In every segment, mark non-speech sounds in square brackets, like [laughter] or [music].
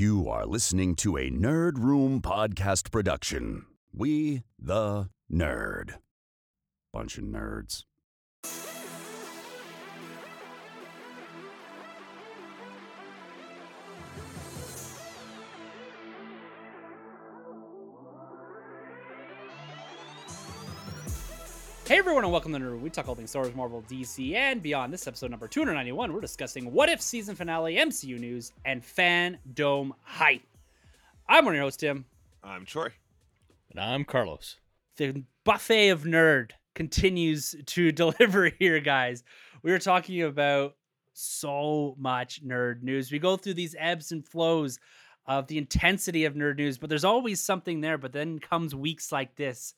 You are listening to a Nerd Room podcast production. We, the nerd. Bunch of nerds. Hey everyone, and welcome to Nerd. We talk all things Star Wars, Marvel, DC, and beyond. This episode number 291, we're discussing what if season finale, MCU news, and Fandome hype. I'm one of your host, Tim. I'm Troy. And I'm Carlos. The buffet of nerd continues to [laughs] deliver here, guys. We are talking about so much nerd news. We go through these ebbs and flows of the intensity of nerd news, but there's always something there. But then comes weeks like this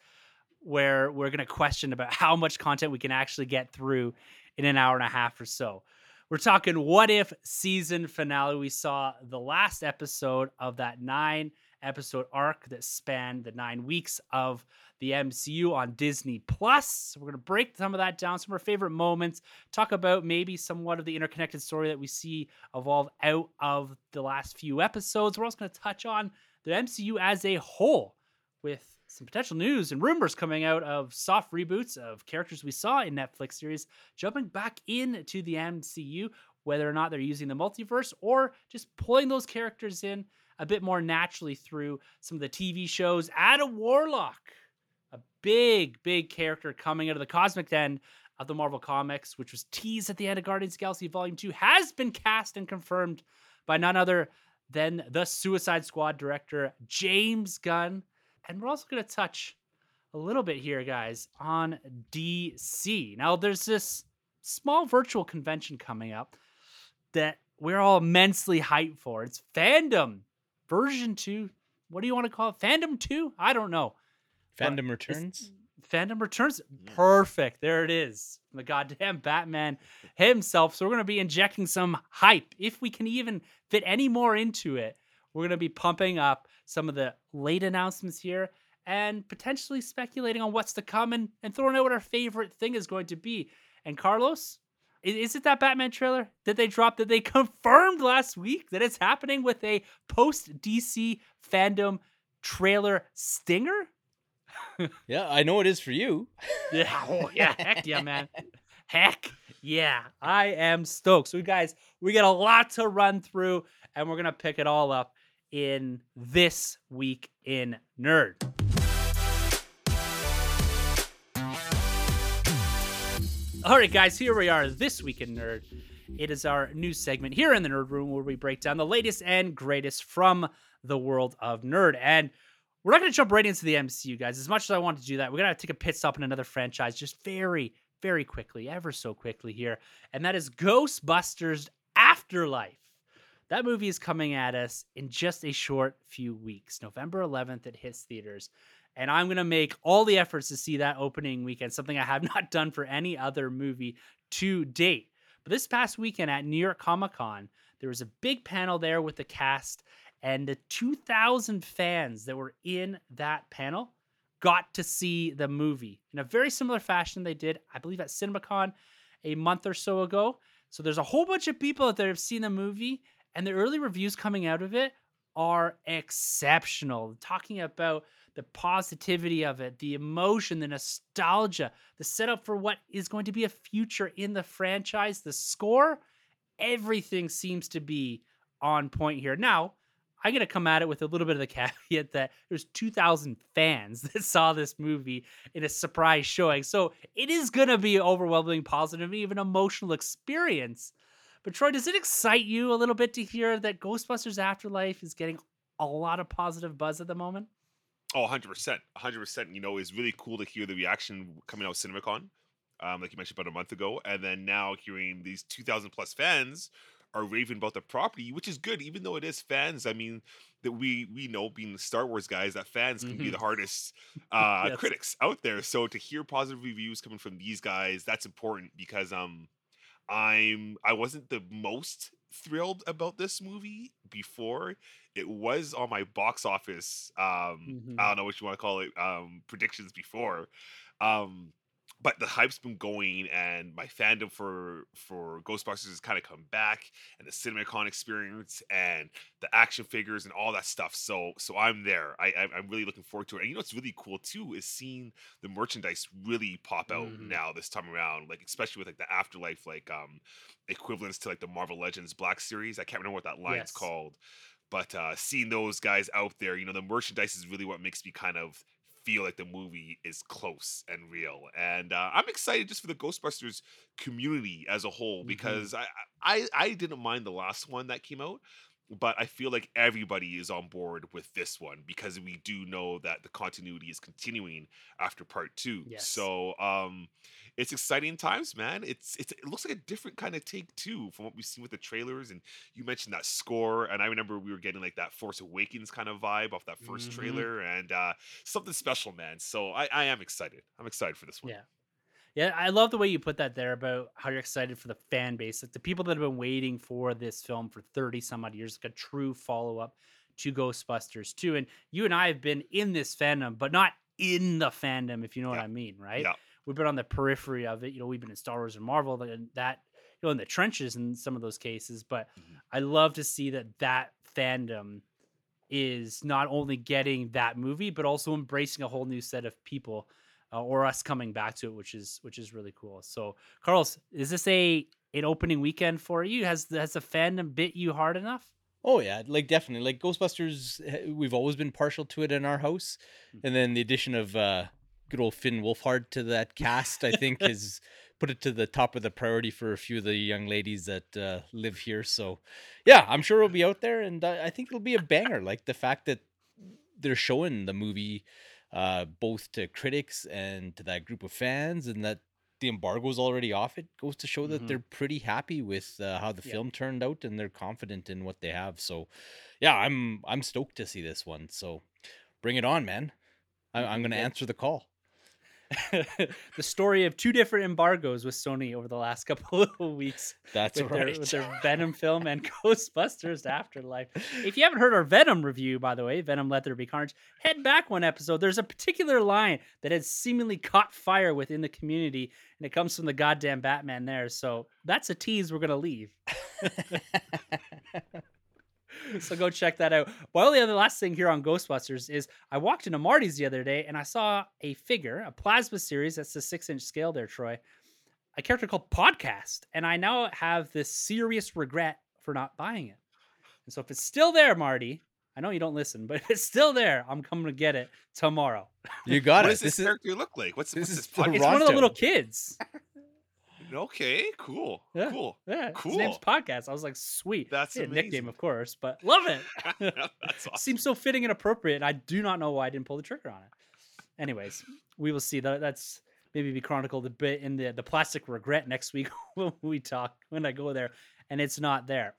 where we're going to question about how much content we can actually get through in an hour and a half or so. We're talking what if season finale. We saw the last episode of that nine episode arc that spanned the nine weeks of the MCU on Disney Plus. We're going to break some of that down, some of our favorite moments, talk about maybe somewhat of the interconnected story that we see evolve out of the last few episodes. We're also going to touch on the MCU as a whole with some potential news and rumors coming out of soft reboots of characters we saw in Netflix series jumping back into the MCU, whether or not they're using the multiverse or just pulling those characters in a bit more naturally through some of the TV shows. Adam Warlock, a big, big character coming out of the cosmic end of the Marvel Comics, which was teased at the end of Guardians of Galaxy Volume 2, has been cast and confirmed by none other than the Suicide Squad director, James Gunn. And we're also going to touch a little bit here, guys, on DC. Now, there's this small virtual convention coming up that we're all immensely hyped for. It's Fandome version 2. What do you want to call it? Fandome 2? I don't know. Fandome returns. Fandome returns. Perfect. There it is. The goddamn Batman himself. So we're going to be injecting some hype if we can even fit any more into it. We're going to be pumping up some of the late announcements here and potentially speculating on what's to come and, and throwing out what our favorite thing is going to be. And Carlos, is, it that Batman trailer that they dropped that they [laughs] confirmed last week that it's happening with a post DC Fandome trailer stinger? yeah, I know it is for you. [laughs] yeah, oh, yeah, heck yeah, man. Heck yeah, I am stoked. So, guys, we got a lot to run through, and we're gonna pick it all up in this week in Nerd. All right, guys, here we are this week in Nerd. It is our new segment here in the Nerd Room where we break down the latest and greatest from the world of nerd. And we're not going to jump right into the MCU, guys. As much as I want to do that, we're going to take a pit stop in another franchise just very, very quickly, ever so quickly here. And that is Ghostbusters Afterlife. That movie is coming at us in just a short few weeks. November 11th, it hits theaters. And I'm going to make all the efforts to see that opening weekend, something I have [laughs] not done for any other movie to date. But this past weekend at New York Comic Con, there was a big panel there with the cast, and the 2,000 fans that were in that panel got to see the movie in a very similar fashion they did, I believe, at CinemaCon a month or so ago. So there's a whole bunch of people that have seen the movie and the early reviews coming out of it are exceptional. Talking about the positivity of it, the emotion, the nostalgia, the setup for what is going to be a future in the franchise, the score, everything seems to be on point here. Now, I'm going to come at it with a little bit of the [laughs] caveat that there's 2,000 fans [laughs] that saw this movie in a surprise showing. So it is going to be overwhelming, positive, even emotional experience. But Troy, does it excite you a little bit to hear that Ghostbusters Afterlife is getting a lot of positive buzz at the moment? Oh, 100%. 100%. You know, it's really cool to hear the reaction coming out of CinemaCon, um, like you mentioned about a month ago. And then now hearing these 2,000 plus fans are raving about the property, which is good, even though it is fans. I mean, that we we know being the Star Wars guys that fans can mm-hmm. be the hardest [laughs] uh, yes. critics out there. So to hear positive reviews coming from these guys, that's important because um I'm I wasn't the most thrilled about this movie before. It was on my box office um mm-hmm. I don't know what you want to call it um predictions before. Um but the hype's been going and my fandom for for ghostbusters has kind of come back and the cinemacon experience and the action figures and all that stuff so so i'm there I, i'm really looking forward to it and you know what's really cool too is seeing the merchandise really pop out Mhm. now this time around like especially with like the afterlife like um equivalents to like the marvel legends black series i can't remember what that line's Yes. called but uh seeing those guys out there you know the merchandise is really what makes me kind of feel like the movie is close and real and uh, i'm excited just for the ghostbusters community as a whole Mhm. because I, I i didn't mind the last one that came out but i feel like everybody is on board with this one because we do know that the continuity is continuing after part two Yes. so um it's exciting times man it's, it's it looks like a different kind of take too from what we've seen with the trailers and you mentioned that score and i remember we were getting like that force awakens kind of vibe off that 1st Mhm. trailer and uh something special man so i i am excited i'm excited for this one Yeah. Yeah, I love the way you put that there about how you're excited for the fan base, like the people that have been waiting for this film for 30 some odd years, like a true follow up to Ghostbusters 2. And you and I have been in this fandom, but not in the fandom, if you know what I mean, right? Yeah. We've been on the periphery of it. You know, we've been in Star Wars and Marvel, and that, you know, in the trenches in some of those cases. But Mhm. I love to see that that fandom is not only getting that movie, but also embracing a whole new set of people uh, or us coming back to it, which is which is really cool. So, Carlos, is this a an opening weekend for you? Has has the fandom bit you hard enough? Oh yeah, like definitely. Like Ghostbusters, eh, we've always been partial to it in our house, and then the addition of uh, good old Finn Wolfhard to that cast, I think, [laughs] has put it to the top of the priority for a few of the young ladies that uh, live here. So, yeah, I'm sure it'll be out there, and I I think it'll be a banger. Like the fact that they're showing the movie uh, both to critics and to that group of fans, and that the embargo's already off. It goes to show that Mhm. they're pretty happy with uh, how the Yeah. film turned out, and they're confident in what they have. So, yeah, I'm I'm stoked to see this one. So, bring it on, man. I, I'm Mhm. gonna Yeah. answer the call. [laughs] the story of two different embargoes with Sony over the last [laughs] couple of weeks That's with, right. their, with their [laughs] Venom film and Ghostbusters Afterlife. If you haven't heard our Venom review, by the way, Venom Let There Be Carnage, head back one episode. There's a particular line that has seemingly caught fire within the community, and it comes from the goddamn Batman there. So that's a tease we're gonna leave. [laughs] so go check that out. Well, the other last thing here on Ghostbusters is I walked into Marty's the other day and I saw a figure, a plasma series. That's the six inch scale there, Troy. A character called Podcast, and I now have this serious regret for not buying it. And so if it's still there, Marty, I know you don't listen, but if it's still there, I'm coming to get it tomorrow. you got what it. does this, This is character look like what's, this what's is this podcast? It's one of the little kids. [laughs] okay cool Yeah. cool Yeah, his name's Cool. Podcast. I was like, sweet. That's a nickname, of course, but love it. [laughs] that's awesome [laughs] seems so fitting and appropriate. And I do not know why I didn't pull the trigger on it. Anyways, we will see. That that's maybe be chronicled a bit in the the plastic regret next week [laughs] when we talk when I go there and it's not there.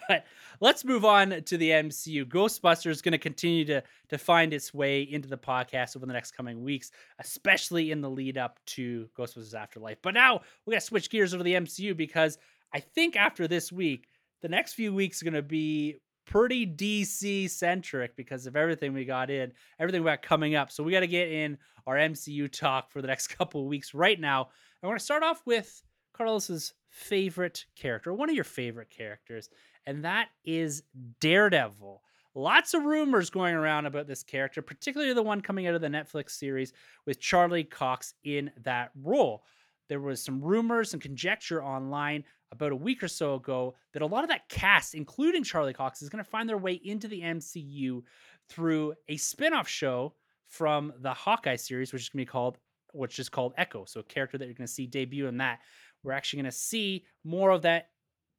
[laughs] But let's move on to the MCU. Ghostbusters is going to continue to to find its way into the podcast over the next coming weeks, especially in the lead up to Ghostbusters Afterlife. But now we're going to switch gears over to the MCU because I think after this week, the next few weeks are going to be pretty DC centric because of everything we got in, everything we got coming up. So we got to get in our MCU talk for the next [laughs] couple of weeks right now. I want to start off with Carlos's favorite character, one of your favorite characters, and that is Daredevil. Lots of rumors going around about this character, particularly the one coming out of the Netflix series with Charlie Cox in that role. There was some rumors and conjecture online about a week or so ago that a lot of that cast, including Charlie Cox, is going to find their way into the MCU through a spin-off show from the Hawkeye series, which is going to be called, which is called Echo. So a character that you're going to see debut in that. We're actually going to see more of that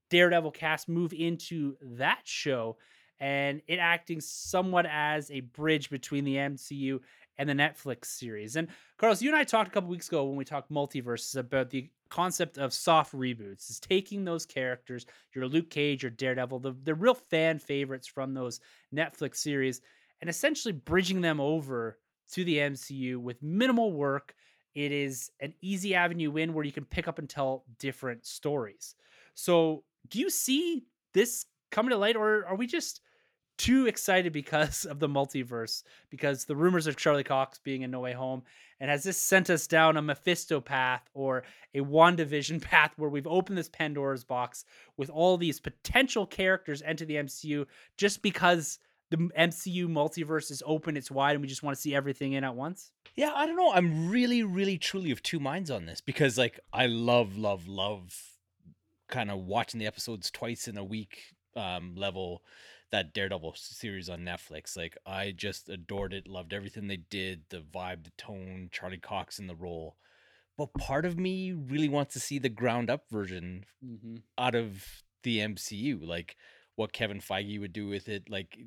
Daredevil cast move into that show and it acting somewhat as a bridge between the MCU and the Netflix series. And Carlos, you and I talked a couple weeks ago when we talked multiverses about the concept of soft reboots. Is taking those characters, your Luke Cage, your Daredevil, the, the real fan favorites from those Netflix series, and essentially bridging them over to the MCU with minimal work. It is an easy avenue in where you can pick up and tell different stories. So, do you see this coming to light, or are we just too excited because [laughs] of the multiverse, because the rumors of Charlie Cox being in No Way Home, and has this sent us down a Mephisto path or a WandaVision [laughs] path where we've opened this Pandora's box with all these potential characters into the MCU just because the MCU multiverse is open, it's wide, and we just want to see everything in at once? Yeah, I don't know. I'm really, really, truly of two minds on this because, like, I love, love, love kind of watching the episodes twice in a week um, level that Daredevil series on Netflix. Like I just adored it, loved everything they did, the vibe, the tone, Charlie Cox in the role. But part of me really wants to see the ground up version Mm-hmm. out of the MCU, like what Kevin Feige would do with it. Like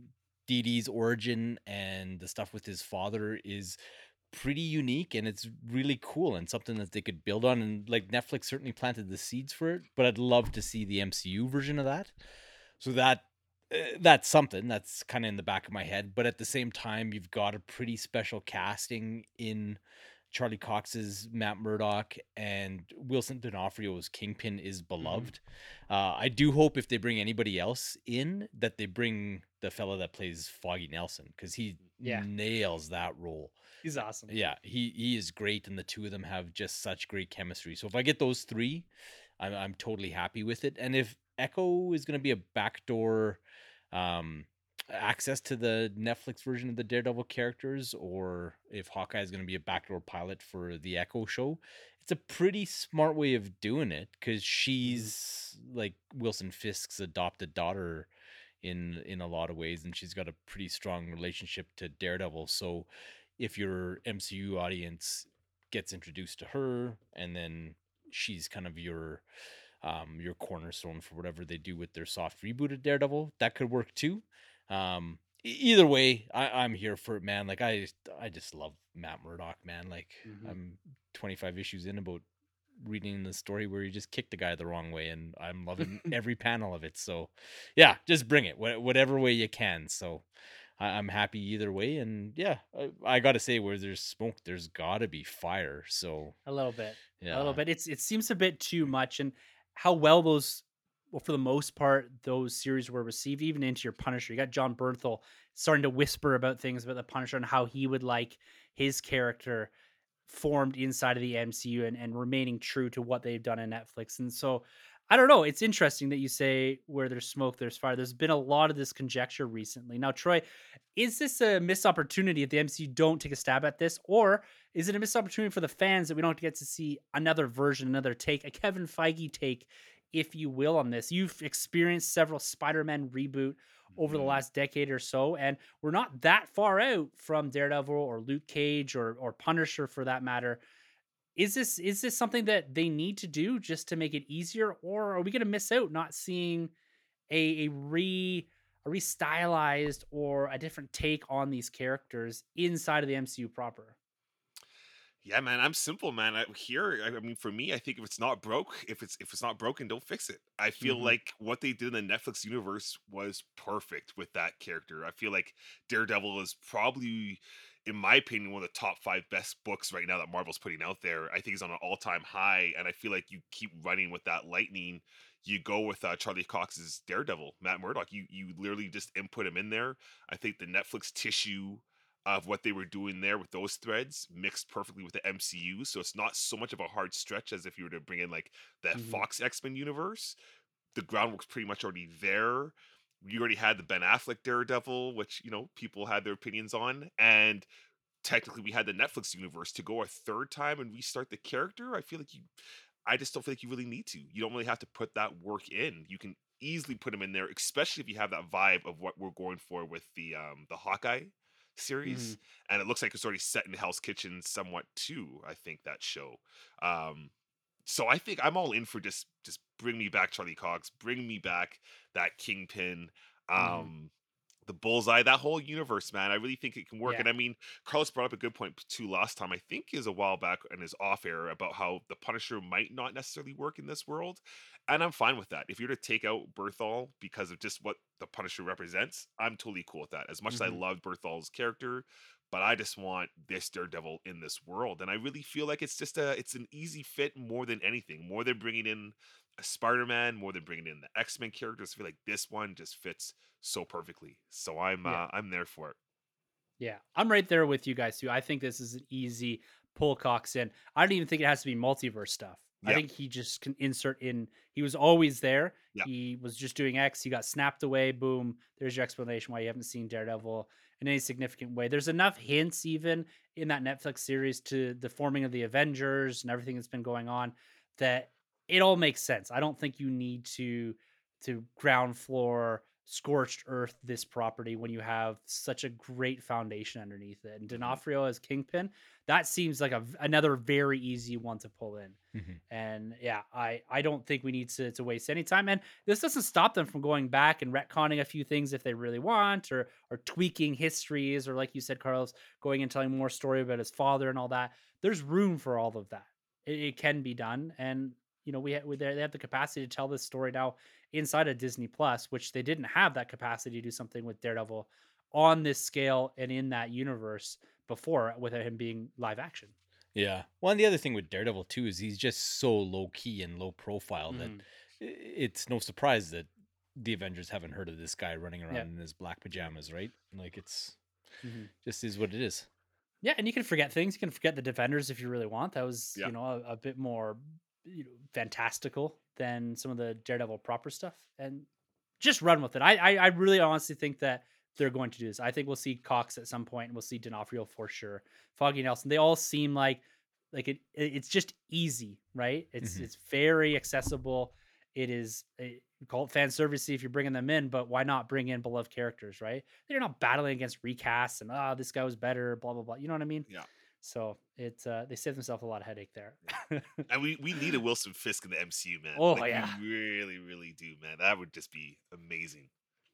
Dee Dee's origin and the stuff with his father is pretty unique and it's really cool and something that they could build on. And like Netflix certainly planted the seeds for it, but I'd love to see the MCU version of that. So that uh, that's something that's kind of in the back of my head. But at the same time, you've got a pretty special casting in Charlie Cox's Matt Murdock and Wilson D'Onofrio's Kingpin is beloved. Uh, I do hope if they bring anybody else in that they bring the fella that plays Foggy Nelson because he Yeah. nails that role. He's awesome. Yeah, he he is great, and the two of them have just such great chemistry. So if I get those three, I'm I'm totally happy with it. And if Echo is going to be a backdoor um, access to the Netflix version of the Daredevil characters, or if Hawkeye is going to be a backdoor pilot for the Echo show, it's a pretty smart way of doing it because she's like Wilson Fisk's adopted daughter in in a lot of ways, and she's got a pretty strong relationship to Daredevil. So if your MCU audience gets introduced to her, and then she's kind of your um, your cornerstone for whatever they do with their soft reboot of Daredevil. That could work too. Um, either way, I, I'm here for it, man. Like I, I just love Matt Murdock, man. Like Mhm. I'm 25 issues in about reading the story where he just kicked the guy the wrong way, and I'm loving [laughs] every panel of it. So, yeah, just bring it wha- whatever way you can. So. I- I'm happy either way, and yeah, I, I got to say, where there's smoke, there's got to be fire. So A little bit. yeah, a little bit. It's it seems a bit too much, and how well those, well, for the most part, those series were received, even into your Punisher. You got Jon Bernthal starting to whisper about things about the Punisher and how he would like his character formed inside of the MCU and, and remaining true to what they've done in Netflix. And so I don't know. It's interesting that you say where there's smoke, there's fire. There's been a lot of this conjecture recently. Now, Troy, is this a missed opportunity if the MCU don't take a stab at this, or is it a missed opportunity for the fans that we don't get to see another version, another take, a Kevin Feige take, if you will, on this? You've experienced several Spider-Man reboot over the Mhm. last decade or so, and we're not that far out from Daredevil or Luke Cage or or Punisher for that matter. Is this is this something that they need to do just to make it easier, or are we going to miss out not seeing a a re a restylized or a different take on these characters inside of the MCU proper? Yeah, man, I'm simple, man. I, here, I mean, for me, I think if it's not broke, if it's if it's not broken, don't fix it. I feel Mhm. like what they did in the Netflix universe was perfect with that character. I feel like Daredevil is probably, in my opinion, one of the top five best books right now that Marvel's putting out there. I think he's on an all time high, and I feel like you keep running with that lightning. You go with uh, Charlie Cox's Daredevil, Matt Murdock. You you literally just input him in there. I think the Netflix tissue of what they were doing there with those threads mixed perfectly with the MCU. So it's not so much of a hard stretch as if you were to bring in like the Mhm. Fox X Men universe. The groundwork's pretty much already there. You already had the Ben Affleck Daredevil, which you know people had their opinions on, and technically we had the Netflix universe to go a third time and restart the character. I feel like you, I just don't feel like you really need to. You don't really have to put that work in. You can easily put him in there, especially if you have that vibe of what we're going for with the um the Hawkeye series and it looks like it's already set in Hell's Kitchen somewhat too. I think that show. Um, so I think I'm all in for just just bring me back Charlie Cox, bring me back that Kingpin, um, Mhm. the Bullseye, that whole universe, man. I really think it can work. Yeah. And I mean, Carlos brought up a good point too last time. I think is a while back and is off air about how the Punisher might not necessarily work in this world, and I'm fine with that. If you're to take out Bernthal because of just what the Punisher represents, I'm totally cool with that. As much as I Mhm. loved Bernthal's character, but I just want this Daredevil in this world, and I really feel like it's just a it's an easy fit more than anything, more than bringing in a Spider-Man, more than bringing in the X-Men characters. I feel like this one just fits so perfectly. So I'm Yeah. uh, I'm there for it. Yeah, I'm right there with you guys too. I think this is an easy pull Cox in. I don't even think it has to be multiverse stuff. I think he just can insert in. He was always there. Yeah. He was just doing X. He got snapped away. Boom. There's your explanation why you haven't seen Daredevil in any significant way. There's enough hints even in that Netflix series to the forming of the Avengers and everything that's been going on that it all makes sense. I don't think you need to to ground floor scorched earth this property when you have such a great foundation underneath it. And Mhm. D'Onofrio as Kingpin, that seems like a another very easy one to pull in. Mhm. And yeah, I I don't think we need to to waste any time. And this doesn't stop them from going back and retconning a few things if they really want, or or tweaking histories, or like you said, Carlos, going and telling more story about his father and all that. There's room for all of that. It, it can be done, and you know we, we they have the capacity to tell this story now inside of Disney Plus, which they didn't have that capacity to do something with Daredevil on this scale and in that universe before without him being live action. Yeah. Well, and the other thing with Daredevil too is he's just so low key and low profile that Mhm. i- it's no surprise that the Avengers haven't heard of this guy running around Yeah. in his black pajamas, right? Like it's Mhm. just is what it is. Yeah, and you can forget things. You can forget the Defenders if you really want. That was, Yeah. you know, a, a bit more you know, fantastical than some of the Daredevil proper stuff, and just run with it. I, I, I really honestly think that they're going to do this. I think we'll see Cox at some point, and we'll see D'Onofrio for sure. Foggy Nelson. They all seem like like it. it- It's just easy, right? It's Mhm. it's very accessible. It is a, call it fan service if you're bringing them in, but why not bring in beloved characters, right? They're not battling against recasts and ah, this guy was better, blah blah blah. You know what I mean? Yeah. So it uh, they saved themselves a lot of headache there. [laughs] And we, we need a Wilson Fisk in the MCU, man. Oh, Like, yeah. We really, really do, man. That would just be amazing.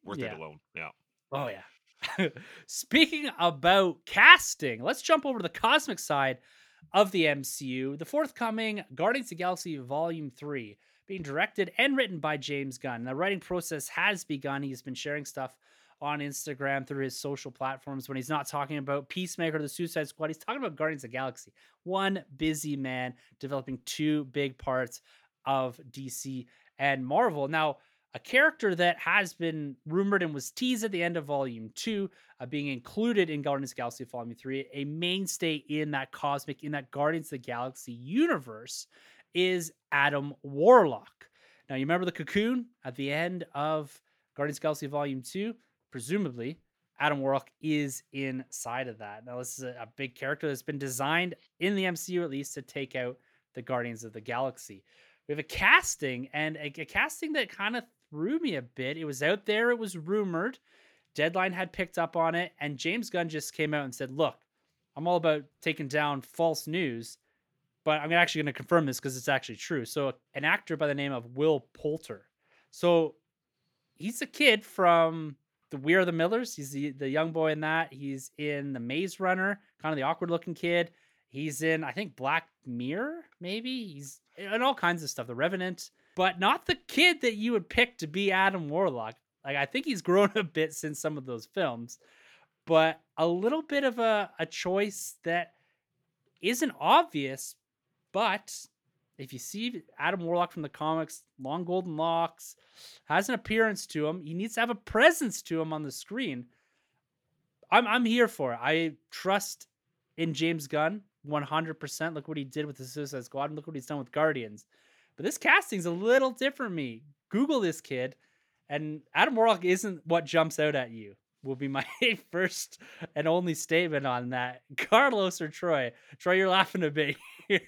Worth Yeah. it alone. Yeah. Oh yeah. [laughs] Speaking about casting, let's jump over to the cosmic side of the MCU. The forthcoming Guardians of the Galaxy Volume 3 being directed and written by James Gunn. The writing process has begun. He's been sharing stuff on Instagram through his social platforms when he's not talking about Peacemaker or the Suicide Squad. He's talking about Guardians of the Galaxy. One busy man developing two big parts of DC and Marvel. Now, a character that has been rumored and was teased at the end of Volume 2, uh, being included in Guardians of the Galaxy Volume 3, a mainstay in that cosmic, in that Guardians of the Galaxy universe, is Adam Warlock. Now, you remember the cocoon at the end of Guardians of the Galaxy Volume 2? Presumably, Adam Warlock is inside of that. Now, this is a, a big character that's been designed in the MCU at least to take out the Guardians of the Galaxy. We have a casting and a, a casting that kind of threw me a bit. It was out there, it was rumored. Deadline had picked up on it, and James Gunn just came out and said, Look, I'm all about taking down false news, but I'm actually going to confirm this because it's actually true. So, an actor by the name of Will Poulter. So, he's a kid from the We Are the Millers. He's the, the young boy in that. He's in the Maze Runner, kind of the awkward looking kid. He's in, I think, Black Mirror, maybe. He's eh, in all kinds of stuff. The Revenant, but not the kid that you would pick to be Adam Warlock. Like, I think he's [laughs] grown a bit since some of those films, but a little bit of a, a choice that isn't obvious. But if you see Adam Warlock from the comics, long golden locks, has an appearance to him, he needs to have a presence to him on the screen. I'm I'm here for it. I trust in James Gunn 100%. Look what he did with the Suicide Squad and look what he's done with Guardians. But this casting's a little different me. Google this kid and Adam Warlock isn't what jumps out at you. Will be [laughs] my first and only statement on that. Carlos or Troy? Troy, you're laughing a bit [laughs] here.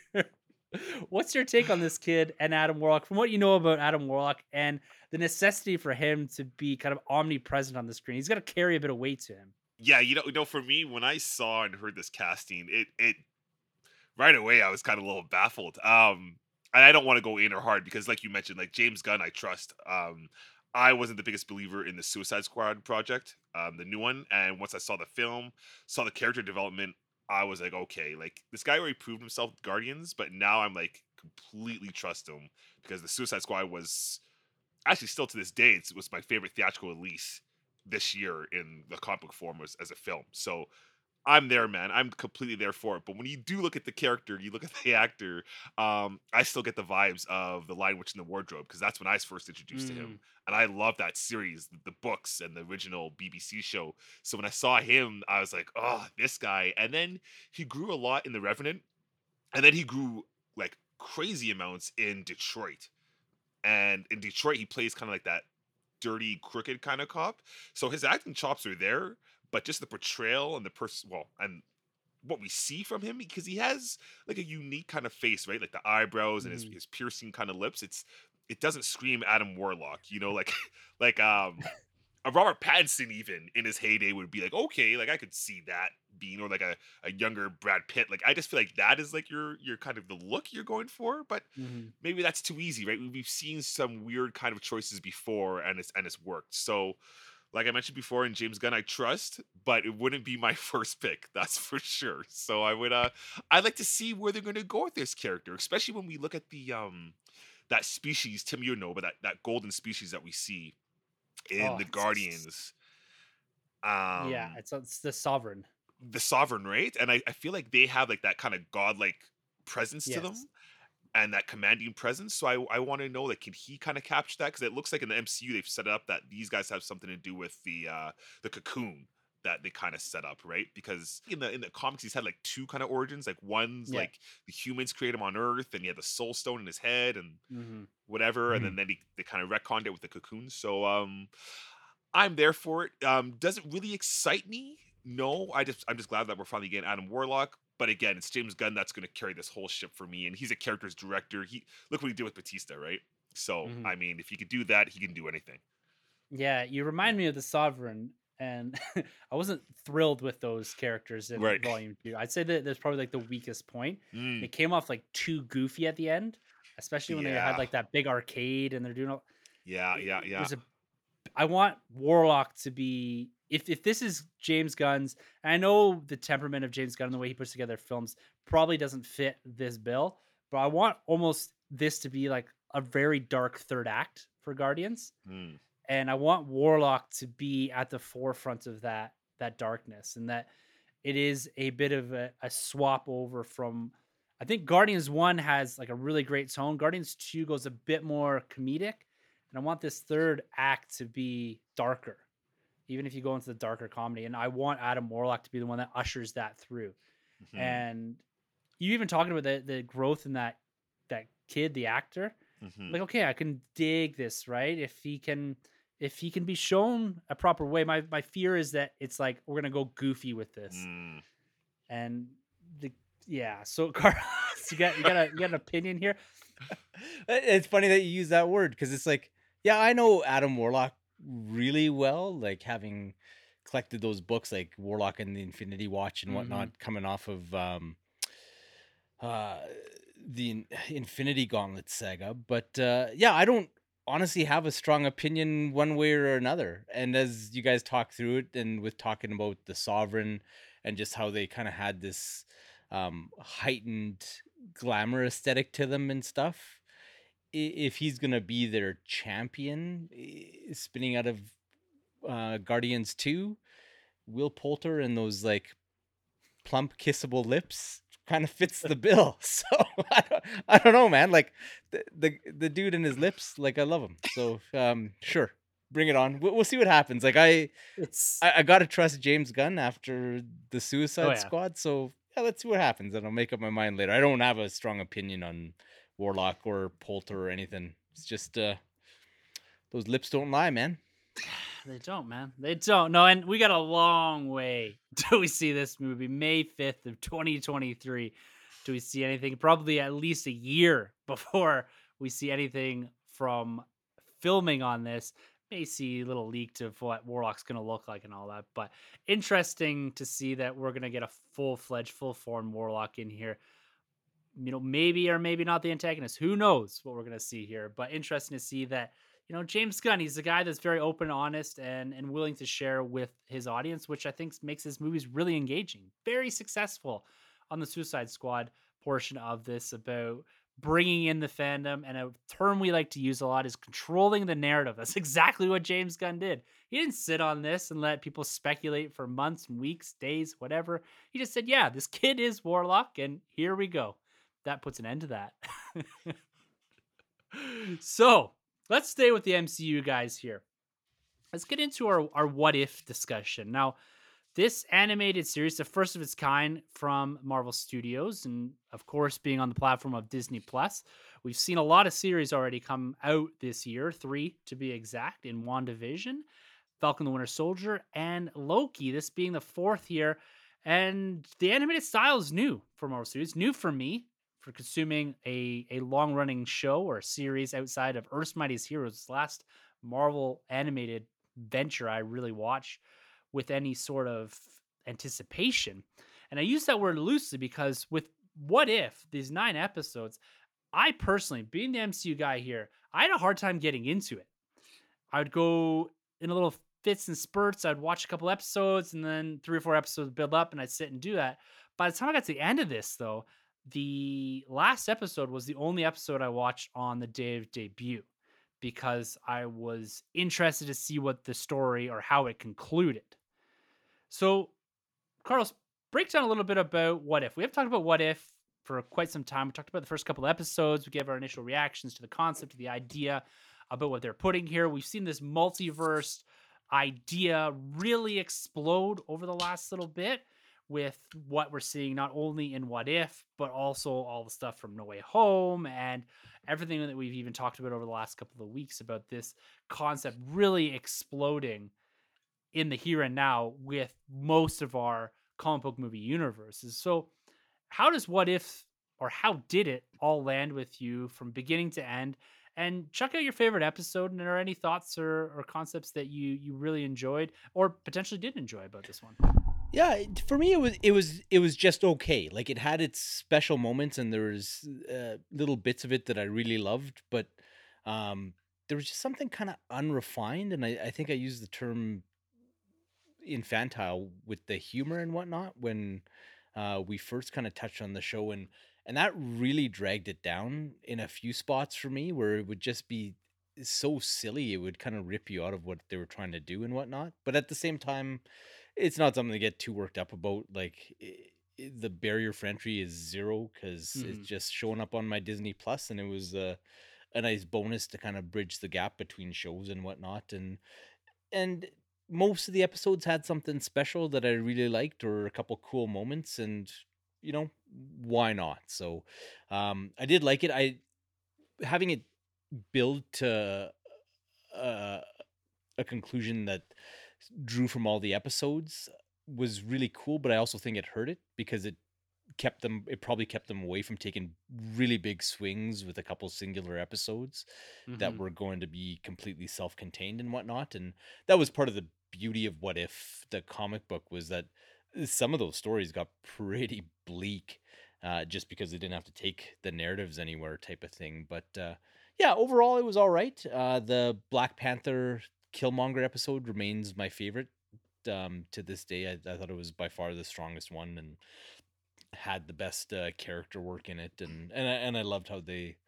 What's your take on this kid and Adam Warlock? From what you know about Adam Warlock and the necessity for him to be kind of omnipresent on the screen, he's got to carry a bit of weight to him. Yeah, you know, you know, for me, when I saw and heard this casting, it it right away I was kind of a little baffled. Um, and I don't want to go in or hard because, like you mentioned, like James Gunn, I trust. Um, I wasn't the biggest believer in the Suicide Squad project, um, the new one, and once I saw the film, saw the character development, I was like, okay, like this guy already proved himself Guardians, but now I'm like completely trust him because the Suicide Squad was actually still to this day, it was my favorite theatrical release this year in the comic book form as a film. So I'm there, man. I'm completely there for it. But when you do look at the character, you look at [laughs] the actor, um, I still get the vibes of the Lion Witch in the Wardrobe because that's when I was first introduced to Mm. him, and I love that series, the books and the original BBC show. So when I saw him, I was like, oh, this guy. And then he grew a lot in The Revenant, and then he grew like crazy amounts in Detroit. And in Detroit, he plays kind of like that dirty, crooked kind of cop. So his acting chops are there, but just the portrayal and the person, well, and what we see from him, because he has like a unique kind of face, right? Like the eyebrows and his, Mhm. his piercing kind of lips. It's it doesn't scream Adam Warlock, you know, like [laughs] like um a Robert Pattinson even in his heyday would be like, okay, like I could see that being or like a, a younger Brad Pitt. Like I just feel like that is like your your kind of the look you're going for, but Mhm. maybe that's too easy, right? We've seen some weird kind of choices before, and it's and it's worked. So, like I mentioned before, in James Gunn, I trust, but it wouldn't be my [laughs] first pick, that's for sure. So I would, uh, I'd like to see where they're going to go with this character, especially when we look at the um that species, Tim, you know, but that that golden species that we see in Oh, the Guardians. Um, yeah, it's, it's the sovereign. the sovereign, right? And I, I feel like they have like that kind of godlike presence to them Yes. And that commanding presence. So I, I want to know like can he kind of capture that? Because it looks like in the MCU they've set it up that these guys have something to do with the uh the cocoon that they kind of set up, right? Because in the in the comics he's had like two kind of origins. Like one's Yeah. like the humans create him on Earth and he had the soul stone in his head and hmm whatever, and then then he, they kind of retconned it with the cocoon. So um, I'm there for it. Um, does it really excite me? No, I just I'm just glad that we're finally getting Adam Warlock. But again, it's James Gunn that's going to carry this whole ship for me, and he's a character's director. He look what he did with Bautista, right? So Mhm. I mean, if he could do that, he can do anything. Yeah, you remind me of the sovereign, and [laughs] I wasn't thrilled with those characters in Right. Volume Two. I'd say that that's probably like the weakest point. Mm, It came off like too goofy at the end, especially when they had like that big arcade and they're doing all. yeah, yeah, yeah. There's a, I want Warlock to be if if this is James Gunn's. And I know the temperament of James Gunn and the way he puts together films probably doesn't fit this bill, but I want almost this to be like a very dark third act for Guardians Mm, and I want Warlock to be at the forefront of that that darkness, and that it is a bit of a, a swap over from. I think Guardians One has like a really great tone. Guardians Two goes a bit more comedic, and I want this third act to be darker, even if you go into the darker comedy. And I want Adam Warlock to be the one that ushers that through. mhm, And you even talking about the the growth in that that kid, the actor mhm. like okay i can dig this right if he can if he can be shown a proper way my my fear is that it's like we're gonna go goofy with this Mm. and the yeah so [laughs] carlos you got you got a you got an opinion here [laughs] It's funny that you use that word because it's like, yeah, I know Adam Warlock really well, like having collected those books like Warlock and the Infinity Watch and whatnot, coming off of um, uh, the [sighs] Infinity Gauntlet saga. But uh, yeah, I don't honestly have a strong opinion one way or another. And as you guys talk through it, and with talking about the Sovereign and just how they kind of had this um, heightened glamour aesthetic to them and stuff. If he's gonna be their champion, spinning out of uh, Guardians Two, Will Poulter and those like plump kissable lips kind of fits the bill. [laughs] So I don't, I don't know, man. Like the, the the dude and his lips, like I love him. So um, sure, bring it on. We'll, we'll see what happens. Like I, it's I, I gotta trust James Gunn after the Suicide yeah. Squad. So yeah, let's see what happens, and I'll make up my mind later. I don't have a strong opinion on Warlock or Poulter or anything. It's just uh, those lips don't lie, man. [sighs] they don't man. They don't. No and we got a long way [laughs] till we see this movie may 5th of 2023 do we see anything? Probably at least a year [laughs] before we see anything from filming on this. May see a little leaked of what warlock's going to look like and all that but interesting to see that we're going to get a full-fledged full-form warlock in here you know maybe or maybe not the antagonist who knows what we're to see here but interesting to see that you know james gunn he's a guy that's very open honest and and willing to share with his audience which i think makes his movies really engaging very successful on the suicide squad portion of this about bringing in the fandom, and a term we like to use a lot is controlling the narrative. [laughs] That's exactly what James Gunn did. He didn't sit on this and let people speculate for months, weeks, days, whatever. He just said, "Yeah, this kid is Warlock, and here we go." That puts an end to that. [laughs] so let's stay with the MCU guys here. Let's get into our, our what if discussion. Now, this animated series, the first of its kind from Marvel Studios, and of course, being on the platform of Disney Plus, we've seen a lot of series already come out this year, three to be exact, in WandaVision, Falcon the Winter Soldier, and Loki. This being the fourth year, and the animated style is new for Marvel Studios, new for me for consuming a a long running show or series outside of Earth's Mightiest Heroes, last Marvel animated venture I really watch with any sort of anticipation. And I use that word loosely because with What If, these nine episodes, I personally, being the MCU guy here, I had a hard time getting into it. I would go in a little fits and spurts. I'd watch a couple episodes and then three or four episodes build up and I'd sit and do that. By the time I got to the end of this, though, the last episode was the only episode I watched on the day of debut because I was interested to see what the story or how it concluded. So, Carlos, break down a little bit about what if. We have talked about what if for quite some time. We talked about the first couple episodes. We gave our initial reactions to the concept, to the idea about what they're putting here. We've seen this multiverse idea really explode over the last little bit with what we're seeing not only in What If, but also all the stuff from No Way Home and everything that we've even talked about over the last couple of weeks about this concept really exploding in the here and now with most of our comic book movie universes. So, how does What If or how did it all land with you from beginning to end? And check out your favorite episode. And are any thoughts or, or concepts that you you really enjoyed or potentially did enjoy about this one? Yeah, for me it was it was it was just okay. Like it had its special moments, and there was uh, little bits of it that I really loved, but um, there was just something kind of unrefined, and I, I think I used the term infantile with the humor and whatnot when uh, we first kind of touched on the show, and and that really dragged it down in a few spots for me, where it would just be so silly, it would kind of rip you out of what they were trying to do and whatnot. But at the same time it's not something to get too worked up about. Like i i- the barrier for entry is zero because Mhm. it's just showing up on my Disney Plus, and it was uh, a nice bonus to kind of bridge the gap between shows and whatnot. And and most of the episodes had something special that I really liked, or a couple cool moments, and you know why not? So um, I did like it. I having it build to uh, a conclusion that drew from all the episodes was really cool, but I also think it hurt it because it kept them it probably kept them away from taking really big swings with a couple singular episodes that Mhm. were going to be completely self-contained and whatnot and that was part of the beauty of what if the comic book was that uh, some of those stories got [laughs] pretty bleak uh, just because they didn't have to take the narratives anywhere type of thing but uh, yeah overall it was all right uh, the black panther killmonger episode remains my favorite um, to this day I, I thought it was by far the strongest one and had the best uh, character work in it and and I, and I loved how they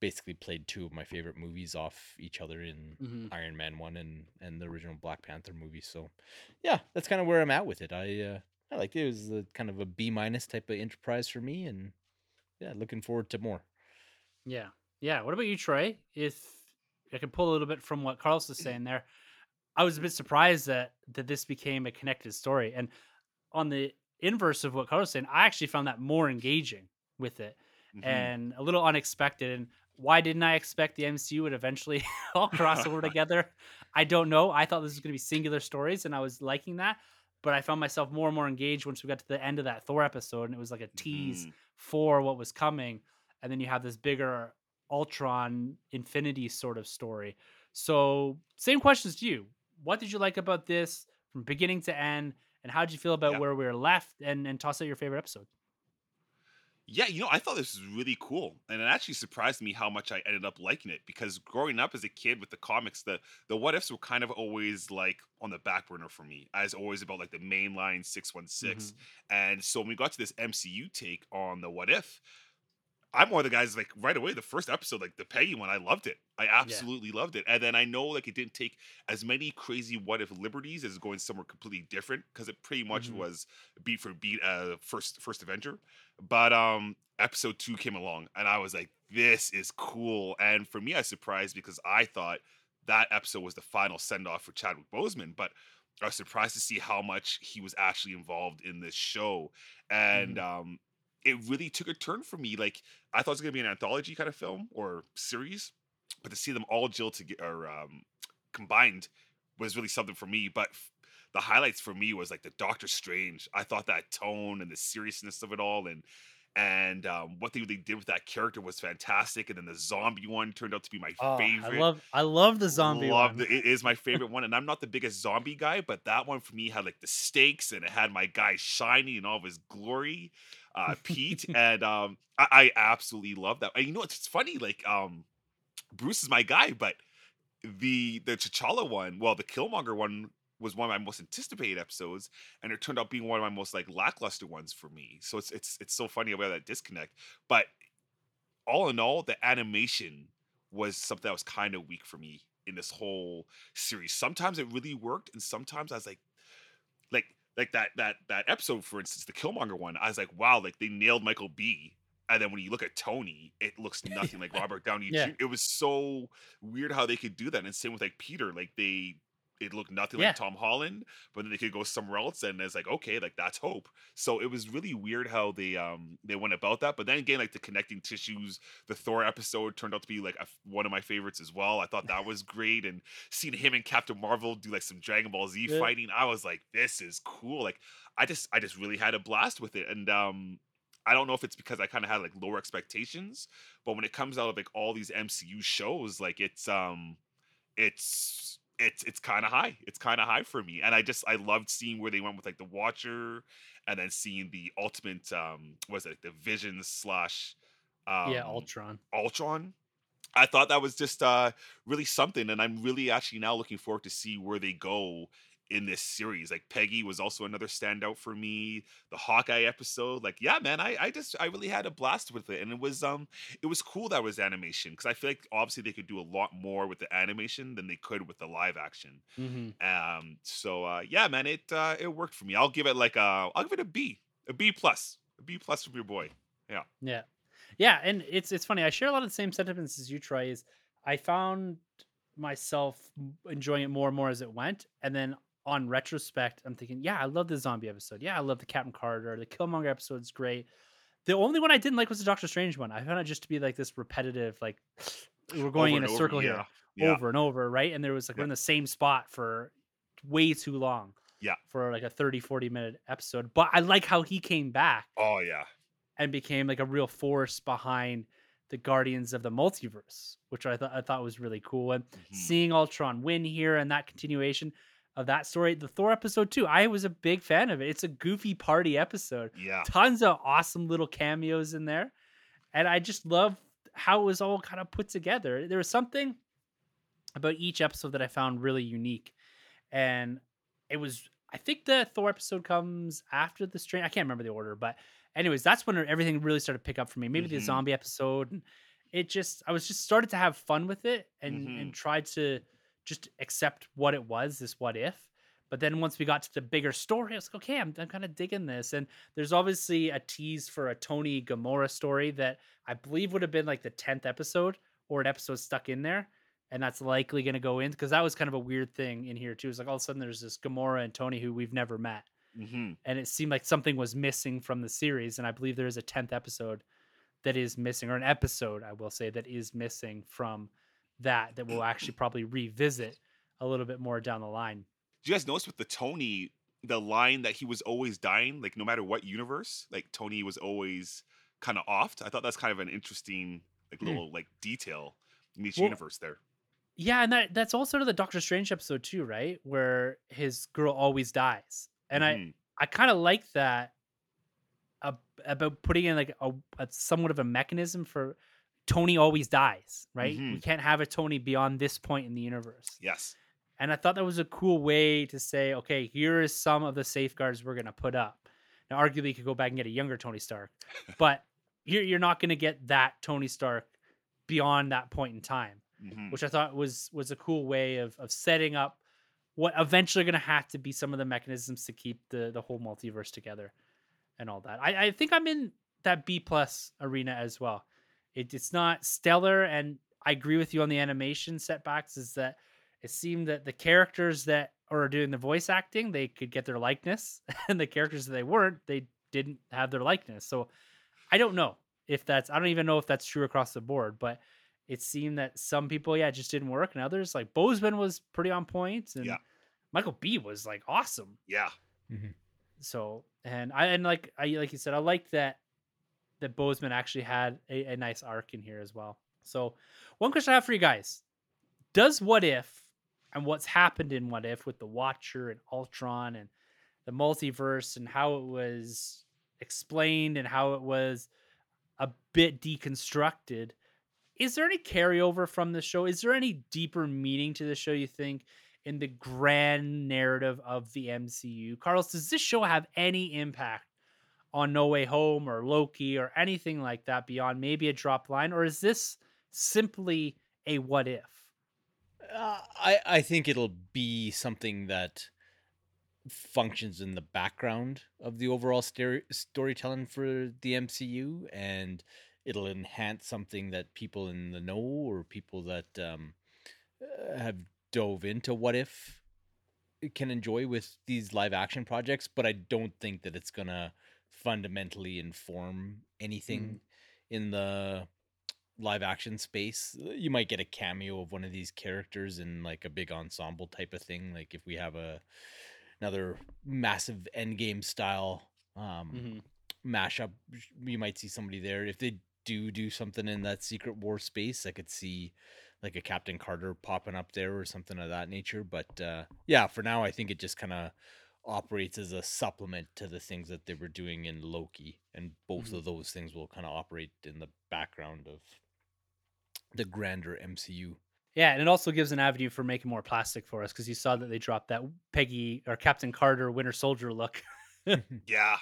basically played two of my favorite movies off each other in Mhm. Iron Man 1 and and the original Black Panther movie so yeah that's kind of where I'm at with it I uh, I liked it it was a, kind of a B minus type of enterprise for me and yeah looking forward to more Yeah. Yeah. What about you, Trey? If I can pull a little bit from what Carlos is saying there, I was a bit surprised that that this became a connected story. And on the inverse of what Carlos was saying, I actually found that more engaging with it Mhm. and a little unexpected. And why didn't I expect the MCU would eventually [laughs] all cross over [laughs] together? I don't know. I thought this was going to be singular stories, and I was liking that. But I found myself more and more engaged once we got to the end of that Thor episode, and it was like a tease Mhm. for what was coming and then you have this bigger ultron infinity sort of story so same questions to you what did you like about this from beginning to end and how did you feel about Yeah. where we were left and and toss out your favorite episode Yeah, you know, I thought this was really cool, and it actually surprised me how much I ended up liking it. Because growing up as a kid with the comics, the the what ifs were kind of always like on the back burner for me, as always about like the mainline six one six. Mm-hmm. And so when we got to this MCU take on the what if, I'm one of the guys like right away. The first episode, like the Peggy one, I loved it. I absolutely loved it. And then I know like it didn't take as many crazy what if liberties as going somewhere completely different because it pretty much Mhm. was beat for beat uh first first Avenger. But um episode two came along and I was like, this is cool. And for me, I was surprised because I thought that episode was the final send off for Chadwick Boseman, but I was surprised to see how much he was actually involved in this show. And um it really took a turn for me. Like I thought it was gonna be an anthology kind of film or series, but to see them all gel together or um, combined was really something for me. But f- the highlights for me was like the Doctor Strange. I thought that tone and the seriousness of it all, and and um, what they really did with that character was fantastic. And then the zombie one turned out to be my Oh, favorite. I love I love the zombie Loved one. it. It is my favorite one, and I'm not the biggest zombie guy, but that one for me had like the stakes, and it had my guy shining in all of his glory, uh, [laughs] Pete, and um, I, I absolutely love that. And you know what's it's funny? Like, um, Bruce is my guy, but the the T'Challa one, well, the Killmonger one was one of my most anticipated episodes, and it turned out being one of my most like lackluster ones for me. So it's it's it's so funny about that disconnect. But all in all, the animation was something that was kind of weak for me in this whole series. Sometimes it really worked, and sometimes I was like, like, like that that that episode, for instance, the Killmonger one. I was like, wow, like they nailed Michael B. And then when you look at Tony, it looks [laughs] nothing like Robert Downey Yeah. It was so weird how they could do that. And same with like Peter, like they it looked nothing Yeah. like Tom Holland, but then they could go somewhere else, and it's like okay, like that's hope. So it was really weird how they um they went about that. But then again, like the connecting tissues, the Thor episode turned out to be like a one of my favorites as well. I thought that [laughs] was great, and seeing him and Captain Marvel do like some Dragon Ball Z Yeah. fighting, I was like, this is cool. Like I just I just really had a blast with it, and um. I don't know if it's because I kind of had like lower expectations, but when it comes out of like all these MCU shows, like it's um it's it's it's kind of high. It's kind of high for me, and I just I loved seeing where they went with like the Watcher, and then seeing the ultimate um was it the Vision slash um, yeah, Ultron. Ultron. I thought that was just uh really something, and I'm really actually now looking forward to see where they go in this series. Like Peggy was also another standout for me. The Hawkeye episode, like yeah, man, I I just I really had a blast with it, and it was um it was cool that was animation because I feel like obviously they could do a lot more with the animation than they could with the live action. hmm Um, so uh yeah, man, it uh it worked for me. I'll give it like a I'll give it a B, a B plus, a B plus from your boy. Yeah, yeah, yeah, and it's it's funny. I share a lot of the same sentiments as you, Troy. Is I found myself enjoying it more and more as it went, and then on retrospect, I'm thinking, yeah, I love the zombie episode. Yeah, I love the Captain Carter. The Killmonger episode's great. The only one I didn't like was the Doctor Strange one. I found it just to be like this repetitive, like [sniffs] we're going Over in a over, circle yeah, here, yeah. over and over, right? And there was like we're in the same spot for way too long. Yeah. For like a 30, 40 minute episode. But I like how he came back Oh yeah. and became like a real force behind the Guardians of the Multiverse, which I thought I thought was really cool. And Mhm. seeing Ultron win here and that continuation of that story, the Thor episode too, I was a big fan of it. It's a goofy party episode, Yeah. tons of awesome little cameos in there, and I just love how it was all kind of put together. There was something about each episode that I found really unique, and it was. I think the Thor episode comes after the Strange. I can't remember the order, but anyways, that's when everything really started to pick up for me. Maybe the Mhm. zombie episode, and it just I was just started to have fun with it and Mhm. and tried to just accept what it was, this what if. But then once we got to the bigger story, I was like, okay, I'm, I'm kind of digging this. And there's obviously a tease for a Tony Gamora story that I believe would have been like the 10th episode or an episode stuck in there. And that's likely going to go in because that was kind of a weird thing in here too. It's like all of a sudden there's this Gamora and Tony who we've never met. hmm And it seemed like something was missing from the series. And I believe there is a 10th episode that is missing, or an episode, I will say, that is missing from that, that we'll actually probably revisit a little bit more down the line. Do you guys notice with the Tony, the line that he was always dying, like no matter what universe, like Tony was always kind of offed. I thought that's kind of an interesting, like Hmm. little like detail in each Well, universe there. Yeah, and that that's also to the Doctor Strange episode too, right? Where his girl always dies. And I Mhm. I kind of like that ab- about putting in like a, a somewhat of a mechanism for Tony always dies, right? We Mhm. can't have a Tony beyond this point in the universe. yes, And I thought that was a cool way to say, okay, here is some of the safeguards we're going to put up. Now, arguably, you could go back and get a younger Tony Stark, [laughs] but you're you're not going to get that Tony Stark beyond that point in time, Mhm. which I thought was was a cool way of of setting up what eventually are going to have to be some of the mechanisms to keep the the whole multiverse together and all that. I I think I'm in that B plus arena as well. It, it's not stellar, and I agree with you on the animation setbacks. Is that it seemed that the characters that are doing the voice acting they could get their likeness, [laughs] and the characters that they weren't they didn't have their likeness. So I don't know if that's I don't even know if that's true across the board, but it seemed that some people yeah it just didn't work, and others like Boseman was pretty on point, and Yeah. Michael B was like awesome. Yeah. Mm-hmm. So and I and like I like you said, I like that that Boseman actually had a, a nice arc in here as well. So one question I have for you guys: Does What If and what's happened in What If with the Watcher and Ultron and the multiverse and how it was explained and how it was a bit deconstructed? Is there any carryover from the show? Is there any deeper meaning to the show? You think? in the grand narrative of the MCU. Carlos, does this show have any impact on No Way Home or Loki or anything like that beyond maybe a drop line, or is this simply a what if? Uh, I I think it'll be something that functions in the background of the overall story storytelling for the MCU, and it'll enhance something that people in the know or people that um, uh, have dove into what if can enjoy with these live action projects. But I don't think that it's gonna fundamentally inform anything in the live action space. Uh, You might get a cameo of one of these characters in like a big ensemble type of thing. Like if we have a another massive endgame style um mashup, you might see somebody there. If they do do something in that Secret War space, I could see like a Captain Carter popping up there or something of that nature. But uh, yeah, for now, I think it just kind of operates as a supplement to the things that they were doing in Loki, and both Mhm. of those things will kind of operate in the background of the grander MCU. Yeah, and it also gives an avenue for making more plastic for us because you saw that they dropped that Peggy or Captain Carter Winter Soldier look [laughs] [laughs] Yeah.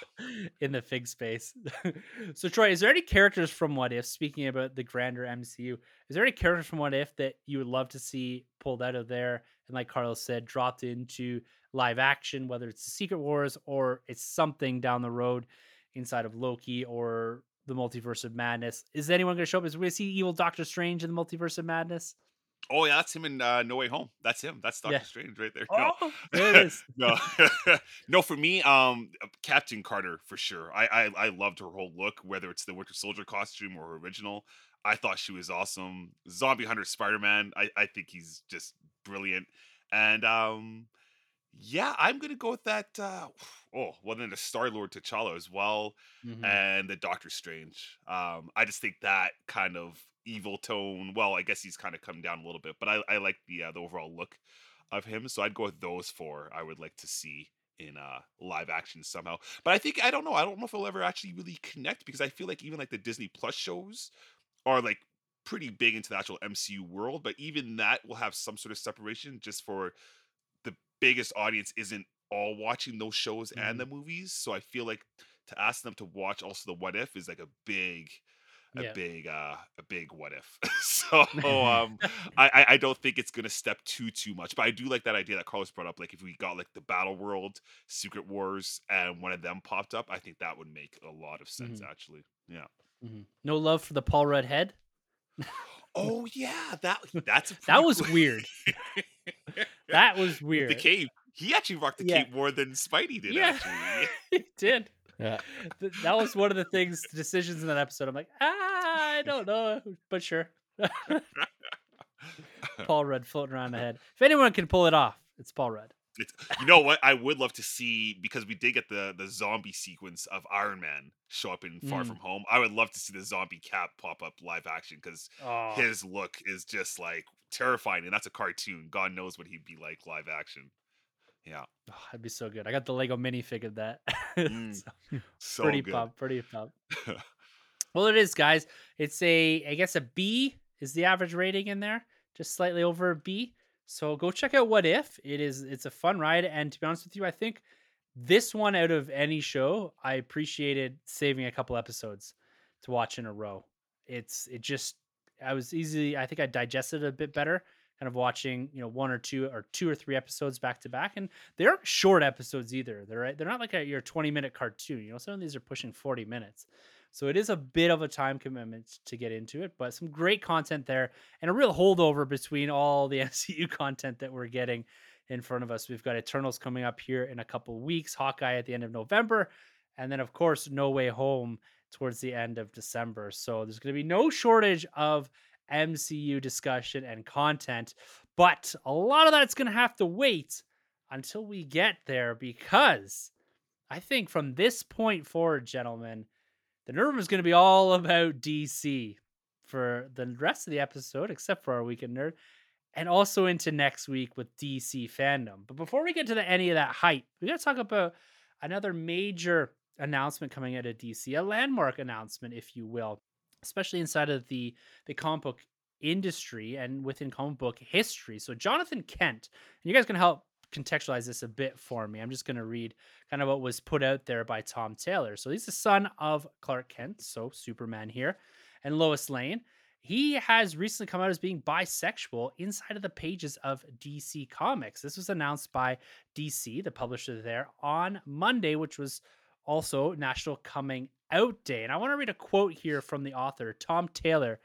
in the fig space. [laughs] so Troy, is there any characters from What If? Speaking about the grander MCU, is there any characters from What If that you would love to see pulled out of there and, like Carlos said, dropped into live action, whether it's Secret Wars or it's something down the road inside of Loki or the Multiverse of Madness? Is anyone going to show up? Is we going to see evil Doctor Strange in the Multiverse of Madness? Oh yeah, that's him in uh, No Way Home. That's him. That's Doctor Yeah. Strange right there. No. Oh, [laughs] there it is. no, [laughs] no. For me, um, Captain Carter for sure. I, I I loved her whole look, whether it's the Winter Soldier costume or her original. I thought she was awesome. Zombie Hunter Spider Man. I I think he's just brilliant. And um, yeah, I'm gonna go with that. Uh, [sighs] oh, well then the Star Lord T'Challa as well Mhm. and the Doctor Strange. Um, I just think that kind of evil tone. Well, I guess he's kind of come down a little bit, but I, I like the uh, the overall look of him. So I'd go with those four. I would like to see in uh live action somehow. But I think I don't know. I don't know if it'll ever actually really connect because I feel like even like the Disney Plus shows are like pretty big into the actual MCU world, but even that will have some sort of separation just for biggest audience isn't all watching those shows and the movies. So I feel like to ask them to watch also the what if is like a big a Yeah. big uh a big what if [laughs] so [laughs] um I, I don't think it's gonna step too too much but i do like that idea that carlos brought up like if we got like the battle world secret wars and one of them popped up i think that would make a lot of sense Mhm. actually yeah Mhm. No love for the Paul Rudd head. oh yeah that that's [laughs] That was cool- weird. That was [laughs] With weird. the cape he actually rocked the Yeah. cape more than spidey did Yeah. actually [laughs] he did. Yeah. Th- That was one of the things, decisions in that episode. I'm like, ah, I don't know, but sure. [laughs] Paul Rudd floating around the head. If anyone can pull it off, it's Paul Rudd. It's, you know what? I would love to see because we did get the the zombie sequence of Iron Man show up in Far Mm. From Home. I would love to see the zombie Cap pop up live action because Oh, his look is just like terrifying, and that's a cartoon. God knows what he'd be like live action. Yeah, oh, that'd be so good. I got the Lego minifig of that. [laughs] Mm, So, so pretty good. pumped. Pretty pop. [laughs] Well, it is, guys. It's a, I guess, a B is the average rating in there, just slightly over a B. So go check out What If. It is, it's a fun ride, and to be honest with you, I think this one out of any show, I appreciated saving a couple episodes to watch in a row. It's it just I was easy. I think I digested it a bit better, kind of watching you know one or two or two or three episodes back to back, and they aren't short episodes either. They're. They're not like a, your twenty minute cartoon. You know, some of these are pushing forty minutes. So it is a bit of a time commitment to get into it, but some great content there and a real holdover between all the [laughs] MCU content that we're getting in front of us. We've got Eternals coming up here in a couple weeks, Hawkeye at the end of November, and then of course No Way Home towards the end of December. So there's going to be no shortage of MCU discussion and content, but a lot of that's going to have to wait until we get there because I think from this point forward, gentlemen, the Nerd Room is going to be all about DC for the rest of the episode, except for our weekend nerd, and also into next week with DC Fandome. But before we get to the, any of that hype, we got to talk about another major announcement coming out of DC, a landmark announcement, if you will, especially inside of the the comic book industry and within comic book history. So Jonathan Kent, and you guys can help contextualize this a bit for me. I'm just going to read kind of what was put out there by Tom Taylor. So he's the son of Clark Kent, so Superman here, and Lois Lane. He has recently come out as being bisexual inside of the pages of DC Comics. This was announced by DC, the publisher there, on Monday, which was also National Coming Out Day. And I want to read a quote here from the author, Tom Taylor,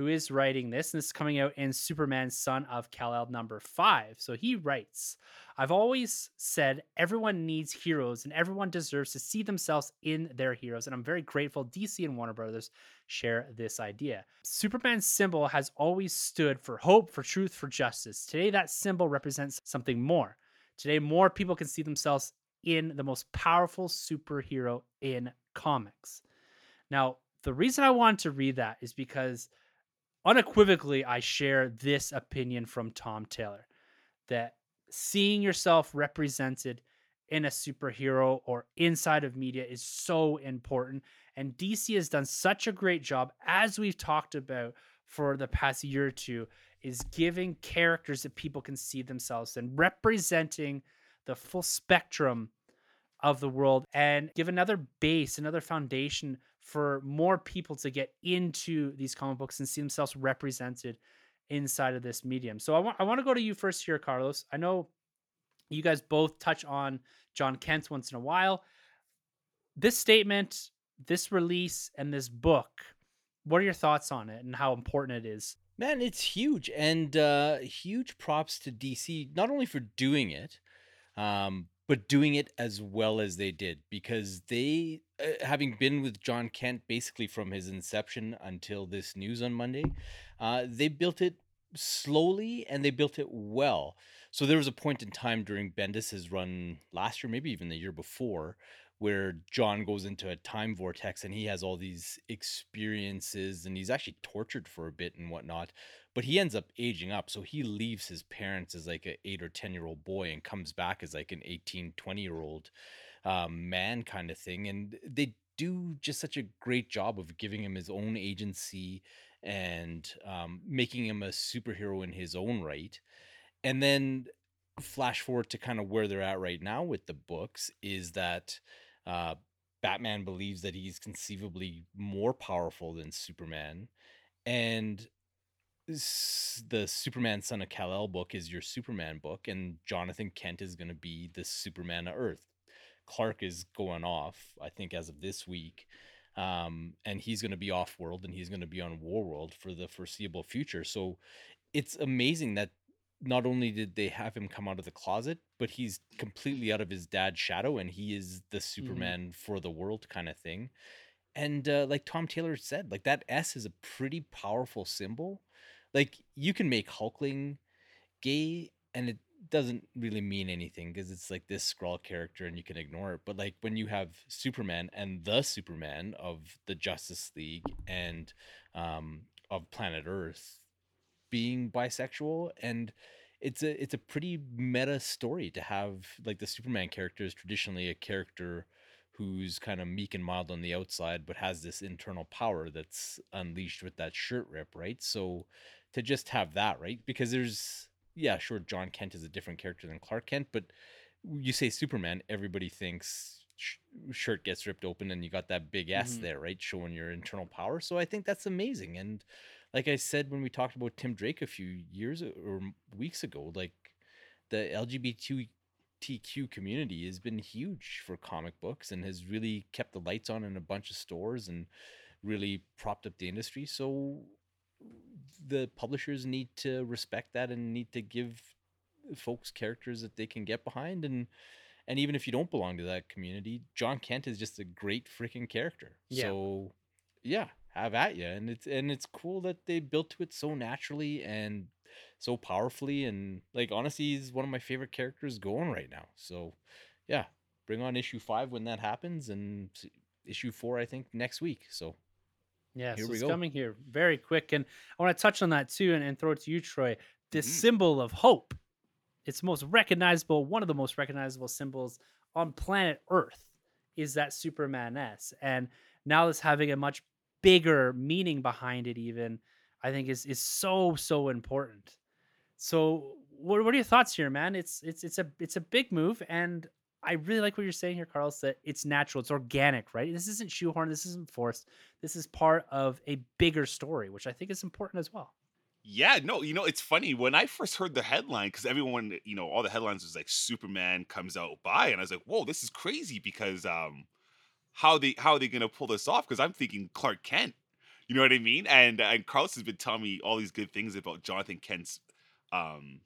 who is writing this. And this is coming out in Superman Son of Kal-El number five. So he writes I've always said everyone needs heroes and everyone deserves to see themselves in their heroes. And I'm very grateful DC and Warner Brothers share this idea. Superman's symbol has always stood for hope, for truth, for justice. Today, that symbol represents something more. Today, more people can see themselves in the most powerful superhero in comics. Now, the reason I wanted to read that is because unequivocally I share this opinion from Tom Taylor that seeing yourself represented in a superhero or inside of media is so important. And DC has done such a great job, as we've talked about for the past year or two, is giving characters that people can see themselves and representing the full spectrum of the world, and give another base, another foundation for more people to get into these comic books and see themselves represented inside of this medium. So I want I want to go to you first here, Carlos. I know you guys both touch on John Kent once in a while. This statement, this release, and this book, what are your thoughts on it and how important it is? Man, it's huge and uh, huge props to DC not only for doing it, um, but doing it as well as they did because they, uh, having been with John Kent basically from his inception until this news on Monday, uh, they built it slowly and they built it well. So there was a point in time during Bendis's run last year, maybe even the year before, where John goes into a time vortex and he has all these experiences and he's actually tortured for a bit and whatnot. But he ends up aging up. So he leaves his parents as like an eight or 10 year old boy and comes back as like an 18, 20 year old um, man kind of thing. And they do just such a great job of giving him his own agency and um, making him a superhero in his own right. And then flash forward to kind of where they're at right now with the books is that uh, Batman believes that he's conceivably more powerful than Superman. And the Superman Son of Kal-El book is your Superman book, and Jonathan Kent is going to be the Superman of Earth. Clark is going off, I think, as of this week. Um, and he's going to be off world and he's going to be on War World for the foreseeable future. So it's amazing that not only did they have him come out of the closet, but he's completely out of his dad's shadow and he is the mm-hmm. Superman mm-hmm. for the world kind of thing. And uh, like Tom Taylor said, like that S is a pretty powerful symbol. Like you can make Hulkling gay and it doesn't really mean anything because it's like this Skrull character and you can ignore it. But like when you have Superman and the Superman of the Justice League and um, of planet Earth, being bisexual and it's a it's a pretty meta story to have like the Superman character is traditionally a character who's kind of meek and mild on the outside but has this internal power that's unleashed with that shirt rip, right? So to just have that, right? Because there's yeah, sure John Kent is a different character than Clark Kent, but you say Superman, everybody thinks sh- shirt gets ripped open and you got that big S Mhm. there, right, showing your internal power. So I think that's amazing. And like I said when we talked about Tim Drake a few years or weeks ago, like the LGBTQ community has been huge for comic books and has really kept the lights on in a bunch of stores and really propped up the industry. So the publishers need to respect that and need to give folks characters that they can get behind and and even if you don't belong to that community, John Kent is just a great freaking character. Yeah. So yeah, have at you. And it's and it's cool that they built to it so naturally and so powerfully and like honestly he's one of my favorite characters going right now. So yeah, bring on issue 5 when that happens and issue 4 I think next week. So Yeah, Here so it's go. coming here very quick. And I want to touch on that too and, and throw it to you, Troy. This Mhm. symbol of hope. It's most recognizable, one of the most recognizable symbols on planet Earth is that Superman S. And now it's having a much bigger meaning behind it, even, I think is is so, so important. So what, what are your thoughts here, man? It's it's it's a it's a big move and I really like what you're saying here, Carlos, that it's natural, it's organic, right? This isn't shoehorned, this isn't forced. This is part of a bigger story, which I think is important as well. Yeah, no, you know, it's funny when I first heard the headline because everyone, you know, all the headlines was like Superman comes out by, and I was like, whoa, this is crazy because um, how they how are they gonna pull this off? Because I'm thinking Clark Kent, you know what I mean? And and Carlos has been telling me all these good things about Jonathan Kent's um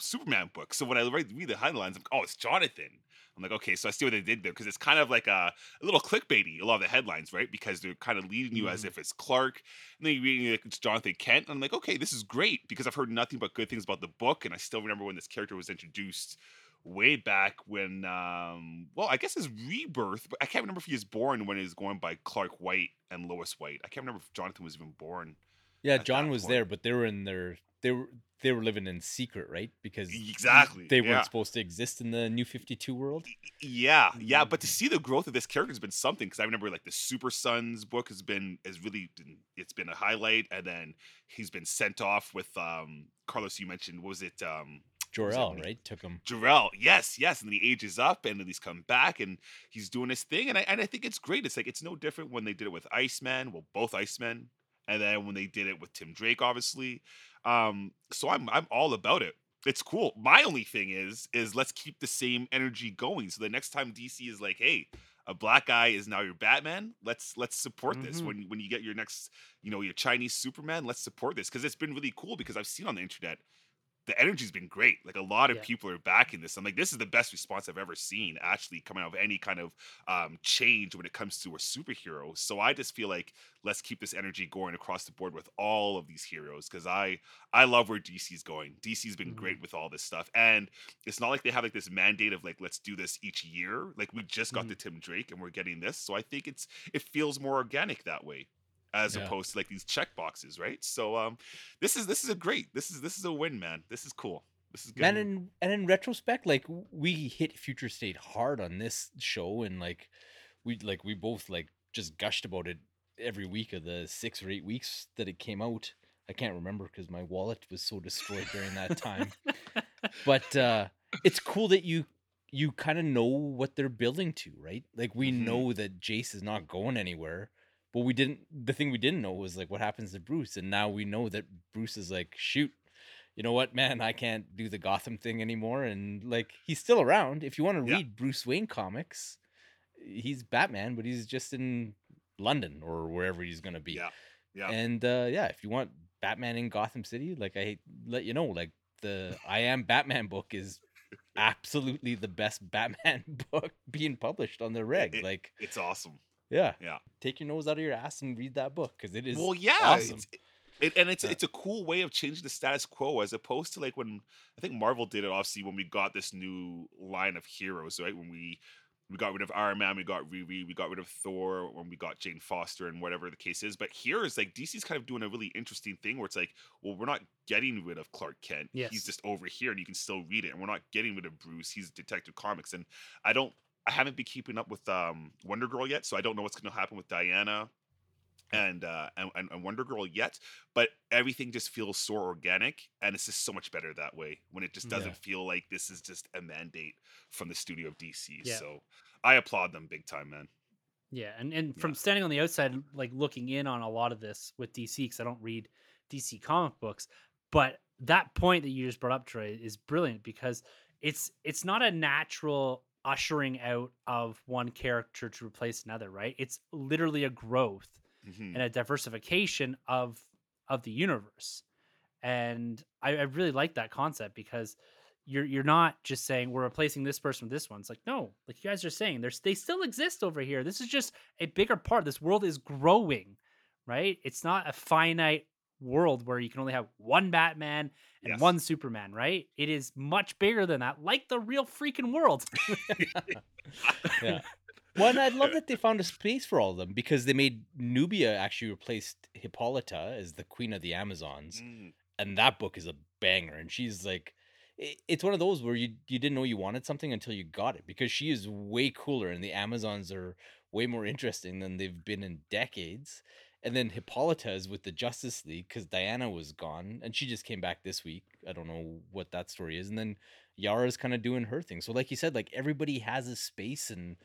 Superman book. So when I read, read the headlines, I'm like, oh, it's Jonathan. I'm like, okay, so I see what they did there because it's kind of like a, a little clickbaity, a lot of the headlines, right? Because they're kind of leading you as Mhm. if it's Clark, and then you're reading like it's Jonathan Kent. And I'm like, okay, this is great because I've heard nothing but good things about the book, and I still remember when this character was introduced way back when, um, well, I guess his rebirth, but I can't remember if he was born when he was going by Clark White and Lois White. I can't remember if Jonathan was even born. yeah, John was point. there, but they were in their they were they were living in secret, right? Because Exactly, they weren't yeah. supposed to exist in the new 52 world. Yeah, yeah, but to Mm. see the growth of this character has been something because I remember like the Super Sons book has been has really been it's been a highlight, and then he's been sent off with um Carlos. You mentioned what was it um Jor-El, right? Took him. Jor-El? Yes, yes, and then he ages up, and then he's come back, and he's doing his thing, and I and I think it's great. It's like it's no different when they did it with Iceman, well, both Icemen, and then when they did it with Tim Drake, obviously. Um, so I'm I'm all about it. It's cool. My only thing is is let's keep the same energy going. So the next time DC is like, hey, a black guy is now your Batman. Let's let's support this. Mhm. When when you get your next, you know, your Chinese Superman, let's support this because it's been really cool. Because I've seen on the internet the energy's been great. Like a lot of Yeah. people are backing this. I'm like, this is the best response I've ever seen actually coming out of any kind of um, change when it comes to a superhero. So I just feel like let's keep this energy going across the board with all of these heroes because I I love where DC's going. DC's been Mhm. great with all this stuff, and it's not like they have like this mandate of like let's do this each year. Like we just got Mhm. the Tim Drake and we're getting this, so I think it's it feels more organic that way as Yeah. opposed to like these check boxes, right? So um this is this is a great this is this is a win, man. This is cool. This is good. And and in retrospect, like we hit Future State hard on this show, and like we like we both like just gushed about it every week of the six or eight weeks that it came out. I can't remember because my wallet was so destroyed during that time. but uh it's cool that you you kind of know what they're building to, right? Like we Mhm. know that Jace is not going anywhere, but we didn't. The thing we didn't know was like what happens to Bruce, and now we know that Bruce is like, shoot, you know what, man, I can't do the Gotham thing anymore, and like he's still around. If you want to Yeah. read Bruce Wayne comics, he's Batman, but he's just in London or wherever he's gonna be. Yeah. Yeah. And uh, yeah, if you want Batman in Gotham City, like I let you know, like the [laughs] I Am Batman book is absolutely the best Batman [laughs] book being published on the reg. it- like, It's awesome. Yeah, Yeah. take your nose out of your ass and read that book because it is well, yeah, awesome. it's- it, and it's Yeah. it's a cool way of changing the status quo as opposed to like when I think Marvel did it obviously when we got this new line of heroes, right? When we we got rid of Iron Man, we got Riri, we got rid of Thor, when we got Jane Foster, and whatever the case is. But here is like DC's kind of doing a really interesting thing where it's like, well, we're not getting rid of Clark Kent. Yes. He's just over here, and you can still read it. And we're not getting rid of Bruce. He's Detective Comics, and I don't, I haven't been keeping up with um Wonder Girl yet, so I don't know what's going to happen with Diana and uh and, and Wonder Girl yet, but everything just feels so organic and it's just so much better that way when it just doesn't Yeah. feel like this is just a mandate from the studio of DC. Yeah. So I applaud them big time, man. Yeah, and and Yeah. from standing on the outside, like looking in on a lot of this with DC, because I don't read DC comic books, but that point that you just brought up, Troy, is brilliant because it's it's not a natural ushering out of one character to replace another, right? It's literally a growth Mhm. and a diversification of of the universe. And I, I really like that concept because you're you're not just saying we're replacing this person with this one. It's like no, like you guys are saying, there's they still exist over here. This is just a bigger part. This world is growing, right? It's not a finite world where you can only have one Batman and Yes. one Superman, right? It is much bigger than that, like the real freaking world. [laughs] [laughs] yeah. Well, and I love that they found a space for all of them because they made Nubia actually replaced Hippolyta as the queen of the Amazons, Mm, and that book is a banger. And she's like, it's one of those where you you didn't know you wanted something until you got it because she is way cooler, and the Amazons are way more interesting than they've been in decades. And then Hippolyta is with the Justice League because Diana was gone, and she just came back this week. I don't know what that story is. And then Yara's kind of doing her thing. So, like you said, like everybody has a space and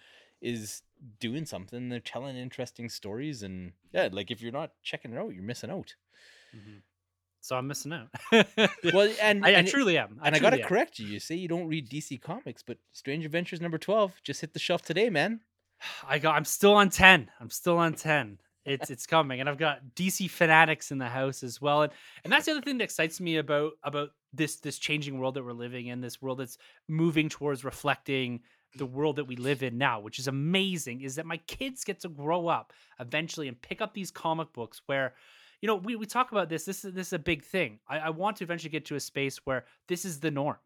is doing something. They're telling interesting stories, and yeah, like if you're not checking it out, you're missing out. Mm-hmm. so I'm missing out. [laughs] Well, and I, I truly am. and I gotta am. correct you. You say you don't read DC comics, but Strange Adventures number twelve just hit the shelf today, man. [sighs] I got. I'm still on ten. I'm still on ten. It's it's coming, and I've got DC fanatics in the house as well, and and that's the other thing that excites me about about this this changing world that we're living in. This world that's moving towards reflecting the world that we live in now, which is amazing. Is that my kids get to grow up eventually and pick up these comic books where. You know, we, we talk about this. This is this is a big thing. I, I want to eventually get to a space where this is the norm.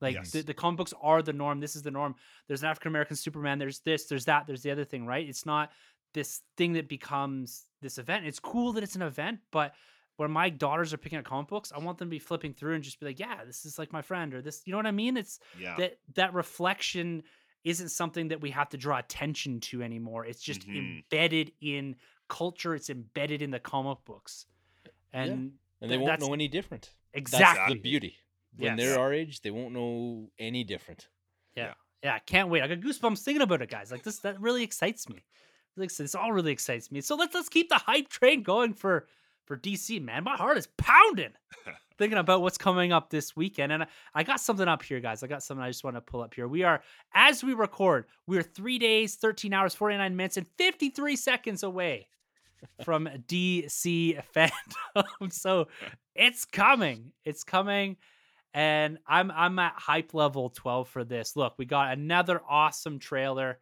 Like Yes. the, the comic books are the norm. This is the norm there's an African American Superman, there's this, there's that, there's the other thing, right? It's not this thing that becomes this event. It's cool that it's an event, but when my daughters are picking up comic books, I want them to be flipping through and just be like, yeah, this is like my friend, or this, you know what I mean? It's yeah. that that reflection isn't something that we have to draw attention to anymore. It's just Mhm. embedded in culture, it's embedded in the comic books. And And they th- won't know any different. exactly That's the beauty. When Yes. they're our age, they won't know any different. Yeah. Yeah, I can't wait. I got goosebumps thinking about it, guys. Like this that really excites me. Excites- This all really excites me. So let's let's keep the hype train going for for DC, man. My heart is pounding [laughs] thinking about what's coming up this weekend. And I, I got something up here, guys. I got something I just want to pull up here. We are, as we record, we are three days, 13 hours, 49 minutes, and 53 seconds away from DC [laughs] Fandome. so it's coming. It's coming. And I'm I'm at hype level 12 for this. Look, we got another awesome trailer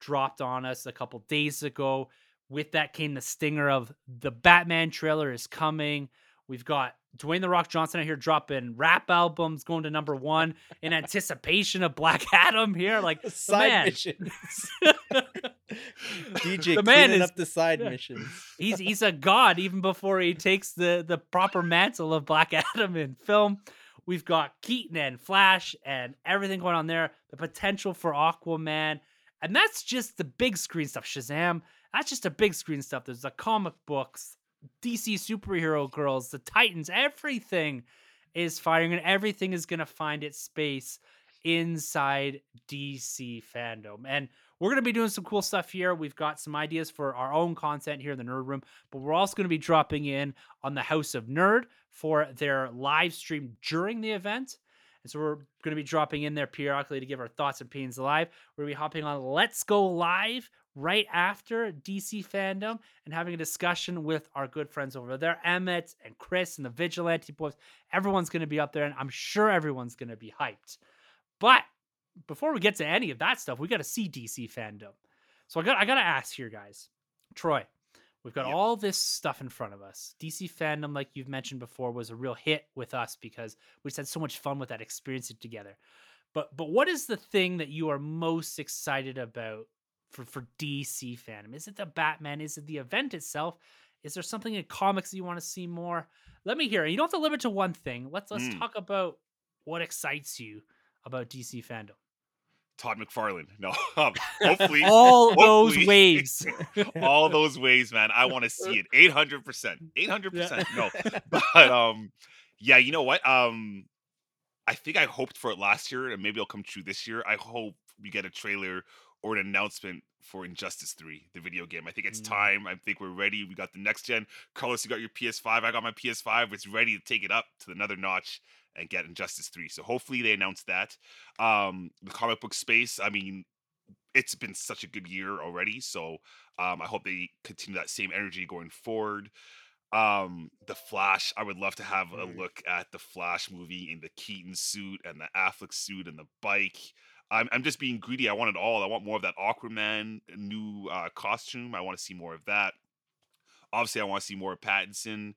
dropped on us a couple days ago. With that came the stinger of the Batman trailer is coming. We've got Dwayne the Rock Johnson out here dropping rap albums going to number one in [laughs] anticipation of Black [laughs] Adam here. Like the Side man. missions. [laughs] DJ The man cleaning is- up the side missions. he's he's a god even before he takes the the proper mantle of Black Adam in film. We've got Keaton and Flash and everything going on there. The potential for Aquaman, and that's just the big screen stuff. Shazam, that's just the big screen stuff. There's the comic books, DC superhero girls, the Titans. Everything is firing, and everything is gonna find its space inside DC Fandome. And we're going to be doing some cool stuff here. We've got some ideas for our own content here in the Nerd Room, but we're also going to be dropping in on the House of Nerd for their live stream during the event. And so we're going to be dropping in there periodically to give our thoughts and opinions live. We're going to be hopping on Let's Go Live right after DC Fandome and having a discussion with our good friends over there, Emmett and Chris and the Vigilante Boys. Everyone's going to be up there, and I'm sure everyone's going to be hyped. But before we get to any of that stuff, we got to see DC Fandome. So I got I got to ask here, guys. Troy, we've got Yep. all this stuff in front of us. DC Fandome, like you've mentioned before, was a real hit with us because we just had so much fun with that experience together. But but what is the thing that you are most excited about for for DC Fandome? Is it the Batman? Is it the event itself? Is there something in comics that you want to see more? Let me hear. it. You don't have to limit to one thing. Let's let's Mm. talk about what excites you about DC Fandome. Todd McFarlane. No, [laughs] um, hopefully [laughs] All those hopefully- waves. [laughs] all those ways, man. I want to see it. Eight hundred percent. Eight hundred percent. No, but um, yeah. You know what? Um, I think I hoped for it last year, and maybe it'll come true this year. I hope we get a trailer or an announcement for Injustice Three, the video game. I think it's Mm. time. I think we're ready. We got the next gen. Carlos, you got your PS5. I got my PS5. It's ready to take it up to another notch and get Injustice Three. So hopefully they announce that. Um, the comic book space. I mean, it's been such a good year already. So um, I hope they continue that same energy going forward. Um, the Flash, I would love to have a Mm. look at the Flash movie in the Keaton suit and the Affleck suit and the bike. I'm, I'm just being greedy. I want it all. I want more of that Aquaman new uh, costume. I want to see more of that. Obviously, I want to see more of Pattinson.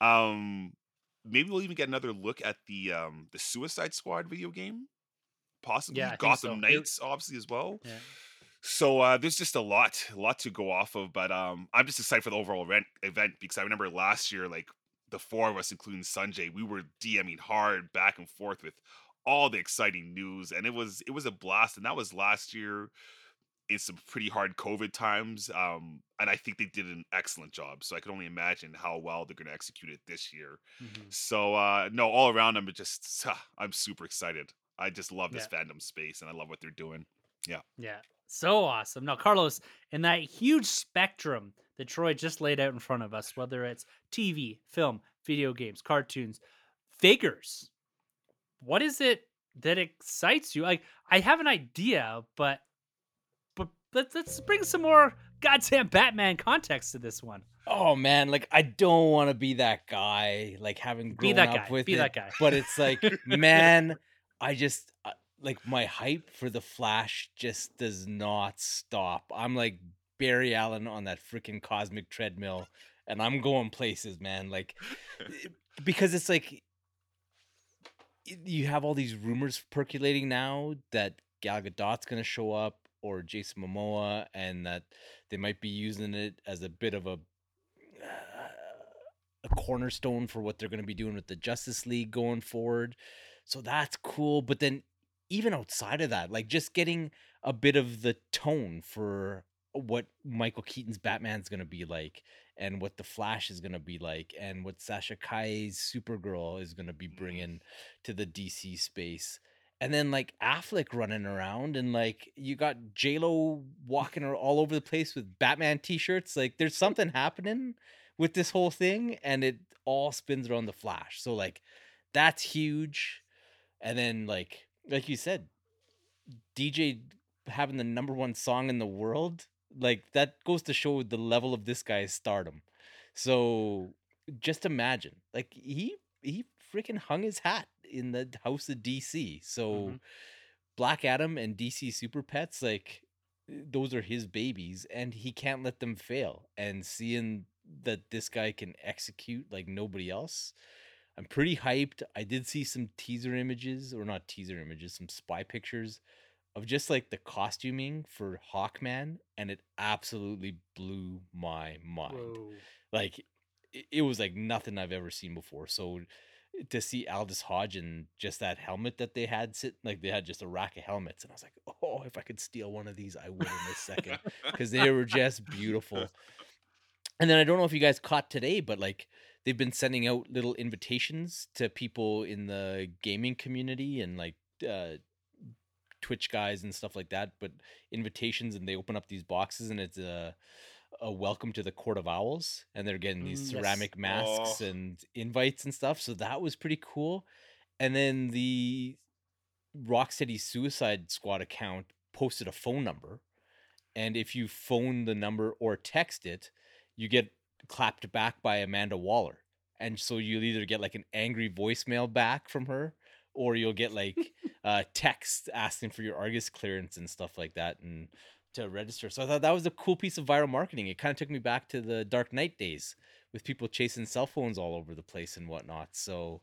Um, maybe we'll even get another look at the um, the Suicide Squad video game. Possibly Yeah, Gotham so. Knights, obviously as well. Yeah. So uh, there's just a lot, a lot to go off of. But um, I'm just excited for the overall event, event because I remember last year, like the four of us, including Sanjay, we were DMing hard back and forth with all the exciting news, and it was it was a blast. And that was last year in some pretty hard COVID times. Um, and I think they did an excellent job. So I can only imagine how well they're going to execute it this year. Mhm. So uh, no, all around, I'm just I'm super excited. I just love this fandom space, and I love what they're doing. Yeah. Yeah. So awesome. Now, Carlos, in that huge spectrum that Troy just laid out in front of us, whether it's TV, film, video games, cartoons, figures, what is it that excites you? Like, I have an idea, but but let's let's bring some more [laughs] goddamn Batman context to this one. Oh man, like I don't want to be that guy, like having Be grown that up guy. with Be it, that guy. But it's like, [laughs] man, I just uh, like my hype for the Flash just does not stop. I'm like Barry Allen on that freaking cosmic treadmill, and I'm going places, man. Like [laughs] eh, because it's like you have all these rumors percolating now that Gal Gadot's gonna show up or Jason Momoa, and that they might be using it as a bit of a a cornerstone for what they're going to be doing with the Justice League going forward. So that's cool. But then even outside of that, like just getting a bit of the tone for what Michael Keaton's Batman's going to be like and what the Flash is going to be like and what Sasha Calle's Supergirl is going to be Mm. bringing to the DC space. And then like Affleck running around and like you got J Lo walking all over the place with Batman t-shirts. Like there's something happening with this whole thing, and it all spins around the Flash. So like that's huge. And then like like you said, DJ having the number one song in the world, like that goes to show the level of this guy's stardom. So just imagine, like he he freaking hung his hat in the house of DC. So Mhm. Black Adam and DC Super Pets, like those are his babies, and he can't let them fail. And seeing that this guy can execute like nobody else, I'm pretty hyped. I did see some teaser images, or not teaser images, some spy pictures of just like the costuming for Hawkman, and it absolutely blew my mind like it, it was like nothing I've ever seen before. So to see Aldis Hodge and just that helmet that they had sit like they had just a rack of helmets, and I was like, oh, if I could steal one of these, I would in a second because they were just beautiful. And then I don't know if you guys caught today, but like they've been sending out little invitations to people in the gaming community and like uh, Twitch guys and stuff like that. But invitations, and they open up these boxes, and it's a a welcome to the Court of Owls, and they're getting these Mm, yes. ceramic masks Oh. and invites and stuff. So that was pretty cool. And then the Rocksteady Suicide Squad account posted a phone number, and if you phone the number or text it, you get clapped back by Amanda Waller. And so you'll either get like an angry voicemail back from her, or you'll get like uh, text asking for your Argus clearance and stuff like that, and to register. So I thought that was a cool piece of viral marketing. It kind of took me back to the Dark Knight days with people chasing cell phones all over the place and whatnot. So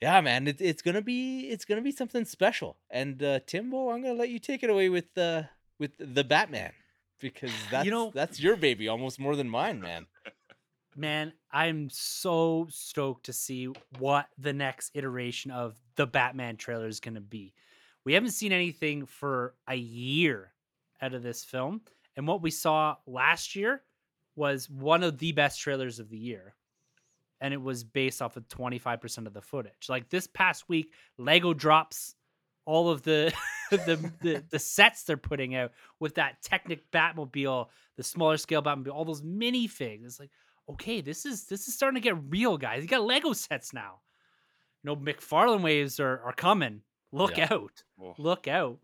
yeah, man, it, it's gonna be it's gonna be something special. And uh, Timbo, I'm gonna let you take it away with the with the Batman because that's know- that's your baby almost more than mine, man. Man, I'm so stoked to see what the next iteration of the Batman trailer is going to be. We haven't seen anything for a year out of this film. And what we saw last year was one of the best trailers of the year. And it was based off of 25% of the footage. Like this past week, Lego drops all of the [laughs] the, the the sets they're putting out with that Technic Batmobile, the smaller scale Batmobile, all those minifigs. It's like, okay, this is this is starting to get real, guys. You got Lego sets now. You know, McFarlane waves are are coming. Look Yeah. out. Oh, Look out.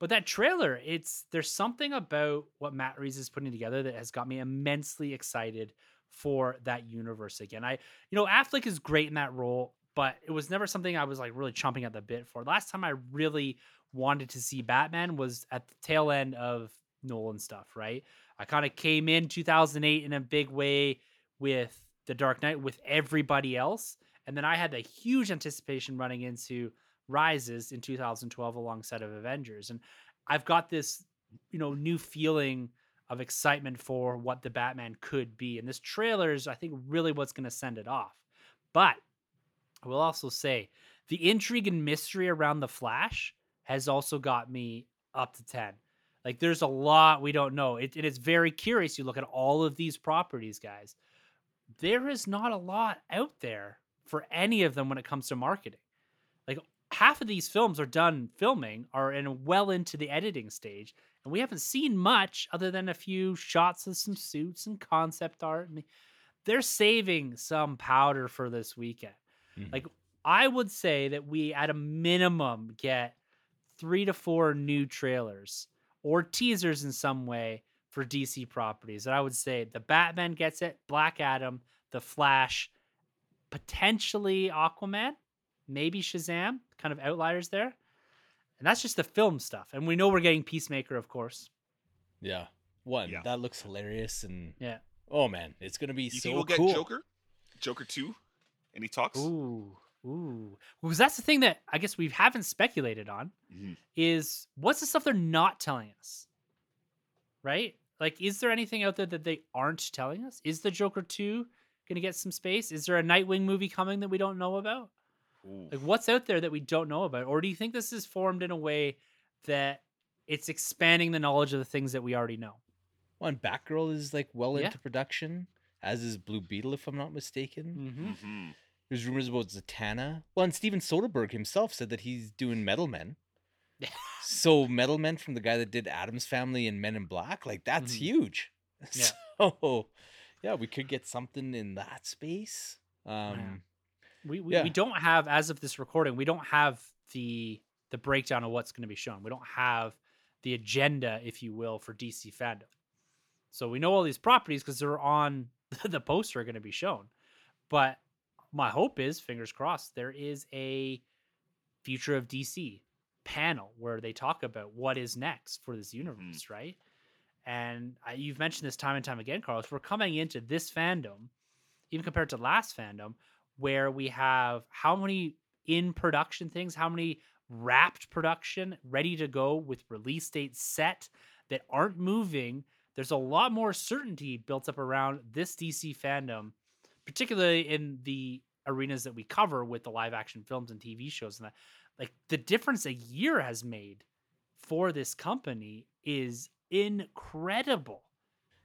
But that trailer, it's there's something about what Matt Reeves is putting together that has got me immensely excited for that universe again. I you know, Affleck is great in that role, but it was never something I was like really chomping at the bit for. Last time I really wanted to see Batman was at the tail end of Nolan stuff, right? I kind of came in 2008 in a big way with The Dark Knight with everybody else. And then I had a huge anticipation running into Rises in 2012 alongside of Avengers. And I've got this, you know, new feeling of excitement for what the Batman could be. And this trailer is, I think, really what's going to send it off. But I will also say the intrigue and mystery around the Flash has also got me up to 10. Like there's a lot we don't know. It, it is very curious. You look at all of these properties, guys. There is not a lot out there for any of them when it comes to marketing. Like half of these films are done filming, are in well into the editing stage, and we haven't seen much other than a few shots of some suits and concept art. And they're saving some powder for this weekend. Mhm. Like I would say that we at a minimum get three to four new trailers or teasers in some way for DC properties. And I would say the Batman gets it, Black Adam, the Flash, potentially Aquaman, maybe Shazam, kind of outliers there. And that's just the film stuff. And we know we're getting Peacemaker, of course. Yeah. One, Yeah. that looks hilarious and Yeah. oh man, it's gonna be you so think we'll get cool. Joker? Joker two? Any talks? Ooh, ooh. Because that's the thing that I guess we haven't speculated on. Mhm. is what's the stuff they're not telling us? Right? Like, is there anything out there that they aren't telling us? Is the Joker 2 going to get some space? Is there a Nightwing movie coming that we don't know about? Ooh. Like, what's out there that we don't know about? Or do you think this is formed in a way that it's expanding the knowledge of the things that we already know? One, Batgirl is like well Yeah. into production, as is Blue Beetle, if I'm not mistaken. Mm-hmm. Mhm. There's rumors about Zatanna. Well, and Steven Soderbergh himself said that he's doing Metal Men. So Metal Men from the guy that did Addams Family and Men in Black, like that's Mhm. huge. [laughs] Yeah. So yeah, we could get something in that space. Um We, we, Yeah. we don't have, as of this recording, we don't have the the breakdown of what's going to be shown. We don't have the agenda, if you will, for DC Fandome. So we know all these properties because they're on [laughs] the poster are going to be shown. But my hope is, fingers crossed, there is a future of DC panel where they talk about what is next for this hmm. universe, right? And I, you've mentioned this time and time again, Carlos. We're coming into this Fandome, even compared to last Fandome, where we have how many in production things, how many wrapped production ready to go with release dates set that aren't moving. There's a lot more certainty built up around this DC Fandome, particularly in the arenas that we cover with the live action films and TV shows and that. Like the difference a year has made for this company is incredible.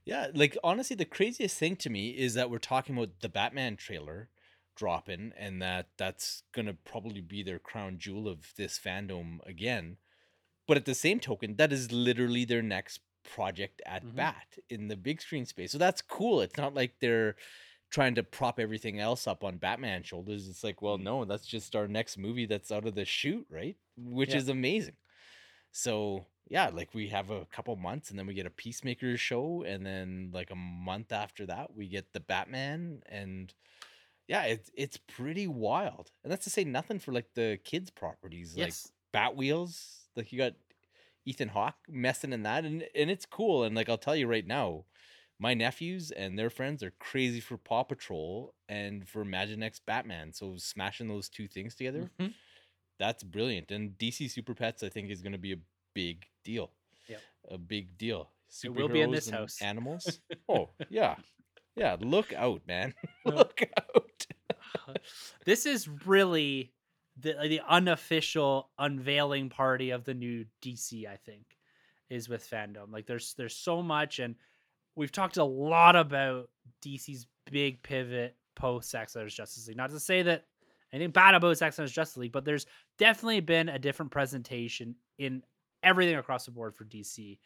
Yeah, like honestly, the craziest thing to me is that we're talking about the Batman trailer dropping, and that that's gonna probably be their crown jewel of this Fandome again. But at the same token, that is literally their next project at Mhm. bat in the big screen space. So that's cool. It's not like they're trying to prop everything else up on Batman shoulders. It's like, well, mm-hmm. no, that's just our next movie that's out of the shoot, right? Which Yeah. is amazing. So yeah, like we have a couple months and then we get a Peacemaker show, and then like a month after that, we get the Batman, and yeah, it's it's pretty wild. And that's to say nothing for like the kids' properties, Yes. like Batwheels. Like you got Ethan Hawke messing in that, and and it's cool. And like I'll tell you right now, my nephews and their friends are crazy for Paw Patrol and for Imaginext Batman. So smashing those two things together, Mhm. that's brilliant. And DC Super Pets, I think, is going to be a big deal. Yep. A big deal. It will be in this house. Animals. [laughs] oh yeah, yeah. Look out, man. [laughs] Look out. [laughs] this is really the the unofficial unveiling party of the new DC. I think is with Fandome. Like there's there's so much, and we've talked a lot about DC's big pivot post Zack Snyder's Justice League. Not to say that anything bad about Zack Snyder's Justice League, but there's definitely been a different presentation in everything across the board for DC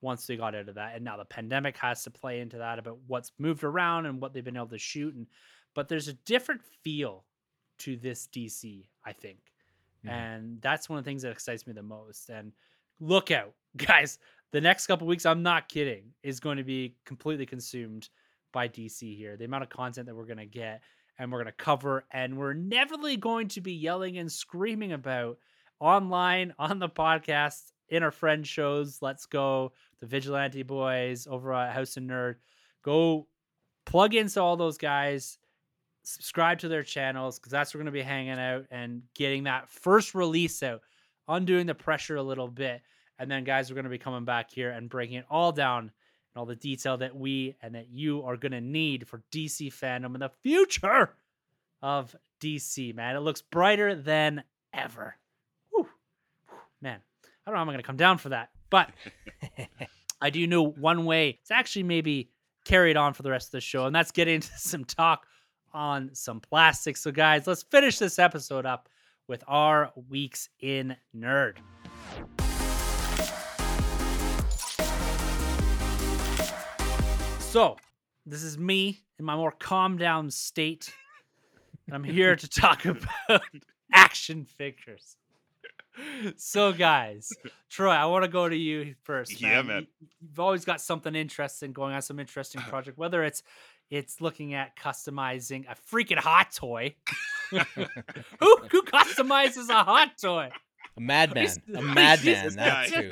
once they got into that. And now the pandemic has to play into that about what's moved around and what they've been able to shoot. And but there's a different feel to this DC, I think. Mhm. And that's one of the things that excites me the most. And look out, [laughs] guys. The next couple weeks, I'm not kidding, is going to be completely consumed by DC here. The amount of content that we're going to get and we're going to cover, and we're inevitably going to be yelling and screaming about online, [laughs] on the podcast, in our friend shows. Let's go, the Vigilante Boys over at House of Nerd. Go plug into all those guys, subscribe to their channels because that's where we're going to be hanging out and getting that first release out, undoing the pressure a little bit. And then, guys, we're going to be coming back here and breaking it all down and all the detail that we and that you are going to need for DC Fandome in the future of DC, man. It looks brighter than ever. Whew. Whew. Man, I don't know how I'm going to come down for that, but [laughs] I do know one way it's actually maybe carried on for the rest of the show, and that's getting into [laughs] some talk on some plastic. So, guys, let's finish this episode up with our weeks in nerd. So, this is me in my more calm down state. And I'm here to talk [laughs] about action figures. So, guys, Troy, I want to go to you first. Yeah, man. man. You've always got something interesting going on, some interesting [laughs] project, whether it's it's looking at customizing a freaking hot toy. [laughs] who who customizes a hot toy? A madman. A [laughs] madman. That too.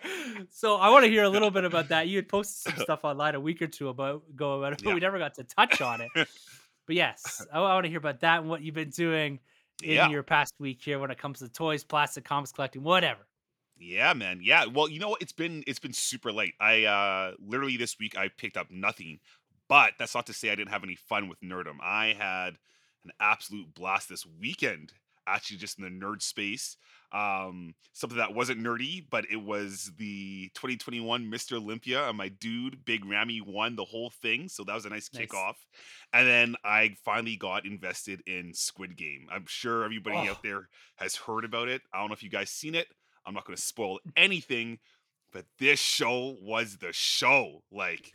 [laughs] so I want to hear a little bit about that. You had posted some [laughs] stuff online a week or two about ago about it, but Yeah. we never got to touch on it. But yes, I, want to hear about that and what you've been doing in Yeah. your past week here when it comes to toys, plastic, comics collecting, whatever. Yeah, man. Yeah. Well, you know what? It's been it's been super late. I uh literally this week I picked up nothing. But that's not to say I didn't have any fun with Nerdum. I had an absolute blast this weekend, actually just in the nerd space. Um something that wasn't nerdy, but it was the 2021 Mr. Olympia and my dude Big Ramy won the whole thing. So that was a nice Nice. kickoff. And then I finally got invested in Squid Game. I'm sure everybody Oh. out there has heard about it. I don't know if you guys seen it. I'm not going to spoil anything, but this show was the show. Like,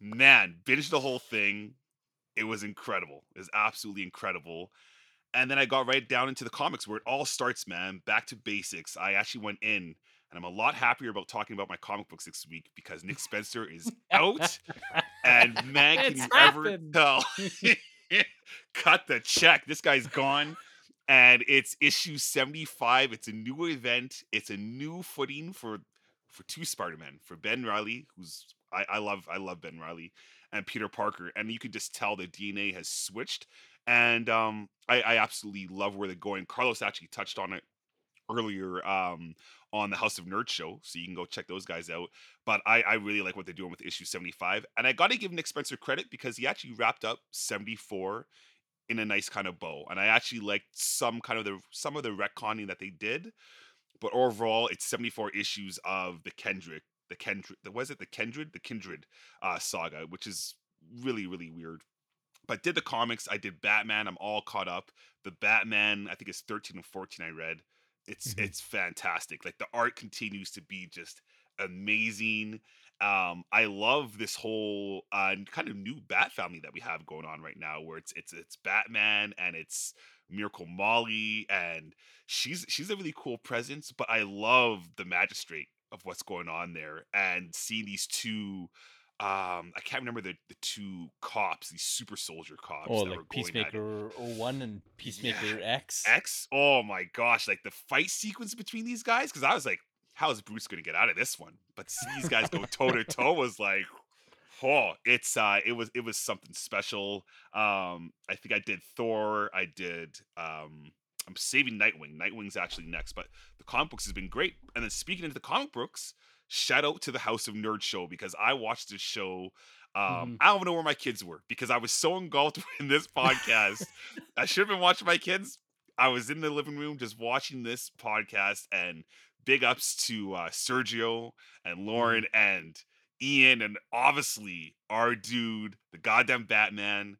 man, binge the whole thing. It was incredible. It was absolutely incredible. And then I got right down into the comics where it all starts, man. Back to basics. I actually went in, and I'm a lot happier about talking about my comic books this week because Nick Spencer is out. And man, can It's you ever tell? [laughs] [laughs] Cut the check. This guy's gone. And it's issue 75. It's a new event. It's a new footing for for two Spider-Men, for Ben Reilly, who's I, I love I love Ben Reilly, and Peter Parker. And you could just tell the DNA has switched. And um I, I absolutely love where they're going. Carlos actually touched on it earlier um on the House of Nerds show, so you can go check those guys out. But I, I really like what they're doing with issue 75. And I got to give Nick Spencer credit because he actually wrapped up 74 in a nice kind of bow. And I actually liked some kind of the some of the retconning that they did. But overall, it's 74 issues of the Kendrick, the Kendrick, the was it the Kendrick, the Kindred uh, saga, which is really really weird. But did the comics, I did Batman. I'm all caught up. The Batman, I think it's 13 and 14. I read. It's Mhm. it's fantastic. Like the art continues to be just amazing. Um, I love this whole uh, kind of new Bat family that we have going on right now, where it's it's it's Batman and it's Miracle Molly, and she's she's a really cool presence. But I love the magistrate of what's going on there, and seeing these two. Um, I can't remember the the two cops, these super soldier cops. Oh, that were like going at Peacemaker 01 and Peacemaker X. X. Oh my gosh, like the fight sequence between these guys, because I was like, how is Bruce gonna get out of this one? But seeing these guys go toe to toe was like, oh, it's uh it was it was something special. Um, I think I did Thor, I did um I'm saving Nightwing. Nightwing's actually next, but the comic books has been great. And then speaking into the comic books, shout out to the House of Nerd show because I watched this show. Um, Mhm. I don't know where my kids were because I was so engulfed [laughs] in this podcast. [laughs] I should have been watching my kids. I was in the living room just watching this podcast, and big ups to uh, Sergio and Lauren and Ian, and obviously our dude, the goddamn Batman,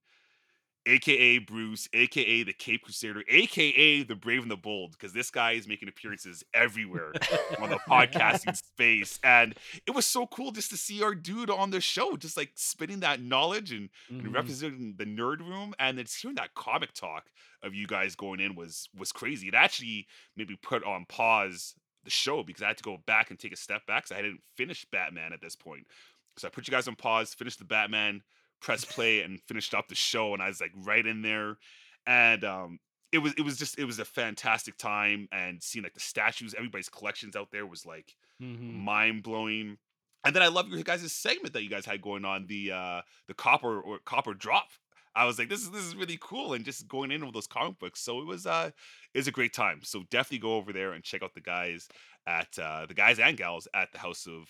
aka Bruce, aka the Cape Crusader, aka the Brave and the Bold, because this guy is making appearances everywhere on the podcasting [laughs] space. And it was so cool just to see our dude on the show, just like spitting that knowledge and, and Mhm. representing the nerd room. And then hearing that comic talk of you guys going in was was crazy. It actually made me put on pause the show because I had to go back and take a step back because I hadn't finished Batman at this point. So I put you guys on pause, finished the Batman, press play, and finished off the show. And I was like right in there. And um it was it was just it was a fantastic time and seeing like the statues, everybody's collections out there was like Mhm. mind blowing. And then I love your guys' segment that you guys had going on the uh the copper or copper drop. I was like, this is this is really cool, and just going in with those comic books. So it was uh it was a great time. So definitely go over there and check out the guys at uh the guys and gals at the House of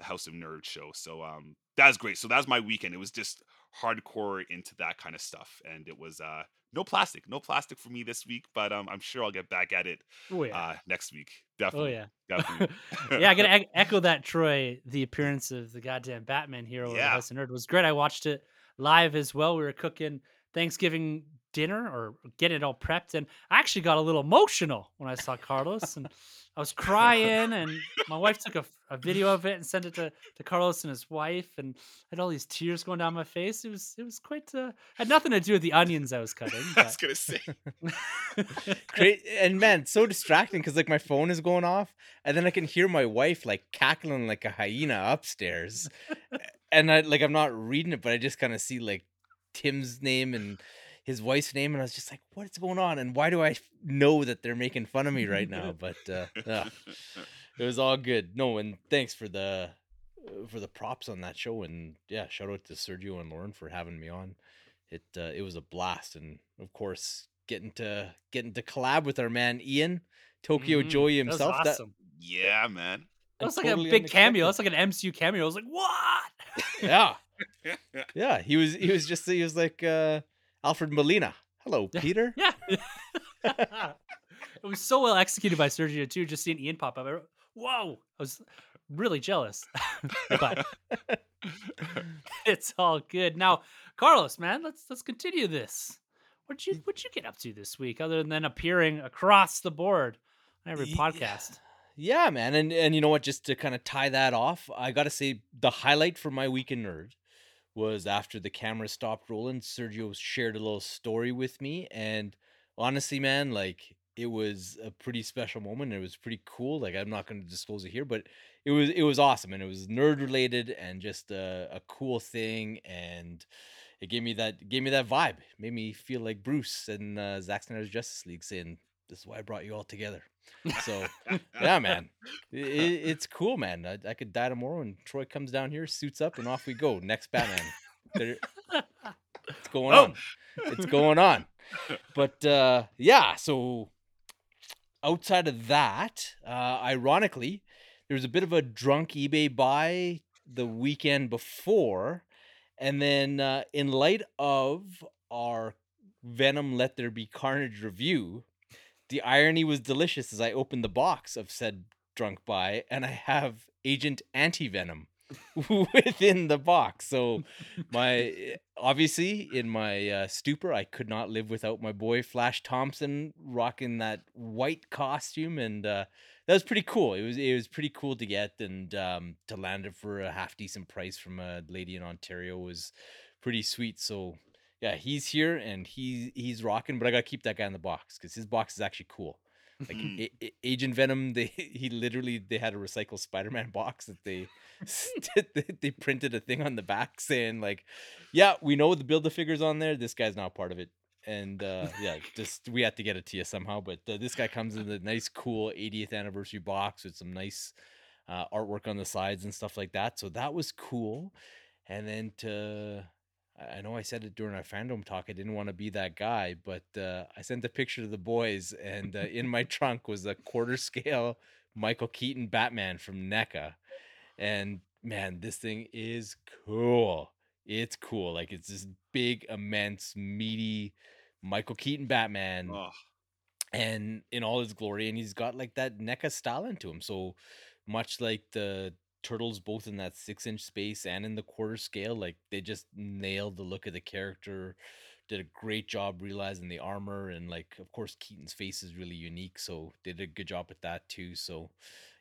the House of Nerd show. So um that was great. So that was my weekend. It was just hardcore into that kind of stuff. And it was uh no plastic, no plastic for me this week, but um I'm sure I'll get back at it Oh yeah. uh next week. oh Definitely. yeah. Definitely. [laughs] yeah, I gotta [laughs] ec- echo that, Troy. The appearance of the goddamn Batman hero Yeah. House of Nerd was great. I watched it live as well. We were cooking Thanksgiving dinner or get it all prepped, and I actually got a little emotional when I saw Carlos, and I was crying. And [laughs] my wife took a, a video of it and sent it to, to Carlos and his wife, and I had all these tears going down my face. It was it was quite uh, had nothing to do with the onions I was cutting. I was gonna say [laughs] Great and man, so distracting because like my phone is going off, and then I can hear my wife like cackling like a hyena upstairs, and I like I'm not reading it, but I just kind of see like Tim's name and his wife's name, and I was just like, what's going on, and why do I know that they're making fun of me right now? [laughs] But uh, yeah, it was all good. No, and thanks for the uh, for the props on that show, and yeah, shout out to Sergio and Lauren for having me on. It uh, it was a blast, and of course getting to getting to collab with our man Ian Tokyo Mhm. Joey That was himself. That- awesome. Yeah, man. That was like totally a big cameo. unexpected. That's like an MCU cameo. I was like, what? yeah, [laughs] yeah. He was he was just he was like uh, Alfred Molina. Hello, Peter. [laughs] Yeah. it was so well executed by Sergio too. Just seeing Ian pop up, I, whoa! I was really jealous, [laughs] but it's all good now. Carlos, man, let's let's continue this. What'd you what'd you get up to this week, other than appearing across the board on every podcast? Yeah, man, and and you know what? Just to kind of tie that off, I gotta say the highlight for my week in nerd was after the camera stopped rolling. Sergio shared a little story with me, and honestly, man, like it was a pretty special moment. It was pretty cool. Like I'm not going to disclose it here, but it was it was awesome, and it was nerd related and just a, a cool thing, and it gave me that gave me that vibe. It made me feel like Bruce and uh, Zack Snyder's Justice League saying, "This is why I brought you all together." So [laughs] [laughs] yeah, man, I- i it's cool, man. I, I could die tomorrow, and Troy comes down here, suits up, and off we go. Next Batman. There, it's [laughs] going Oh. on. It's going on. But uh, yeah, so outside of that, uh, ironically, there was a bit of a drunk eBay buy the weekend before, and then uh, in light of our Venom Let There Be Carnage review, the irony was delicious as I opened the box of said drunk buy, and I have Agent Anti Venom [laughs] within the box. So my obviously in my uh, stupor, I could not live without my boy Flash Thompson rocking that white costume, and uh, that was pretty cool. It was it was pretty cool to get and um, to land it for a half decent price from a lady in Ontario was pretty sweet. So yeah, he's here and he's he's rocking, but I gotta keep that guy in the box because his box is actually cool. Like Mm. A- A- Agent Venom, [laughs] they he literally they had a recycled Spider-Man [laughs] box that they [laughs] they- they printed a thing on the back saying like, yeah, we know the build the figures on there. This guy's not part of it, and uh, yeah, just we had to get it to you somehow. But uh, this guy comes in the nice, cool 80th anniversary box with some nice uh, artwork on the sides and stuff like that. So that was cool. And then to I know I said it during our fandom talk. I didn't want to be that guy, but uh, I sent a picture to the boys, and uh, in my trunk was a quarter scale Michael Keaton Batman from NECA. And man, this thing is cool. It's cool. Like it's this big, immense, meaty Michael Keaton Batman Oh, and in all his glory, and he's got like that NECA style into him. So much like the turtles, both in that six inch space and in the quarter scale, like they just nailed the look of the character. Did a great job realizing the armor, and like of course Keaton's face is really unique, so they did a good job with that too. So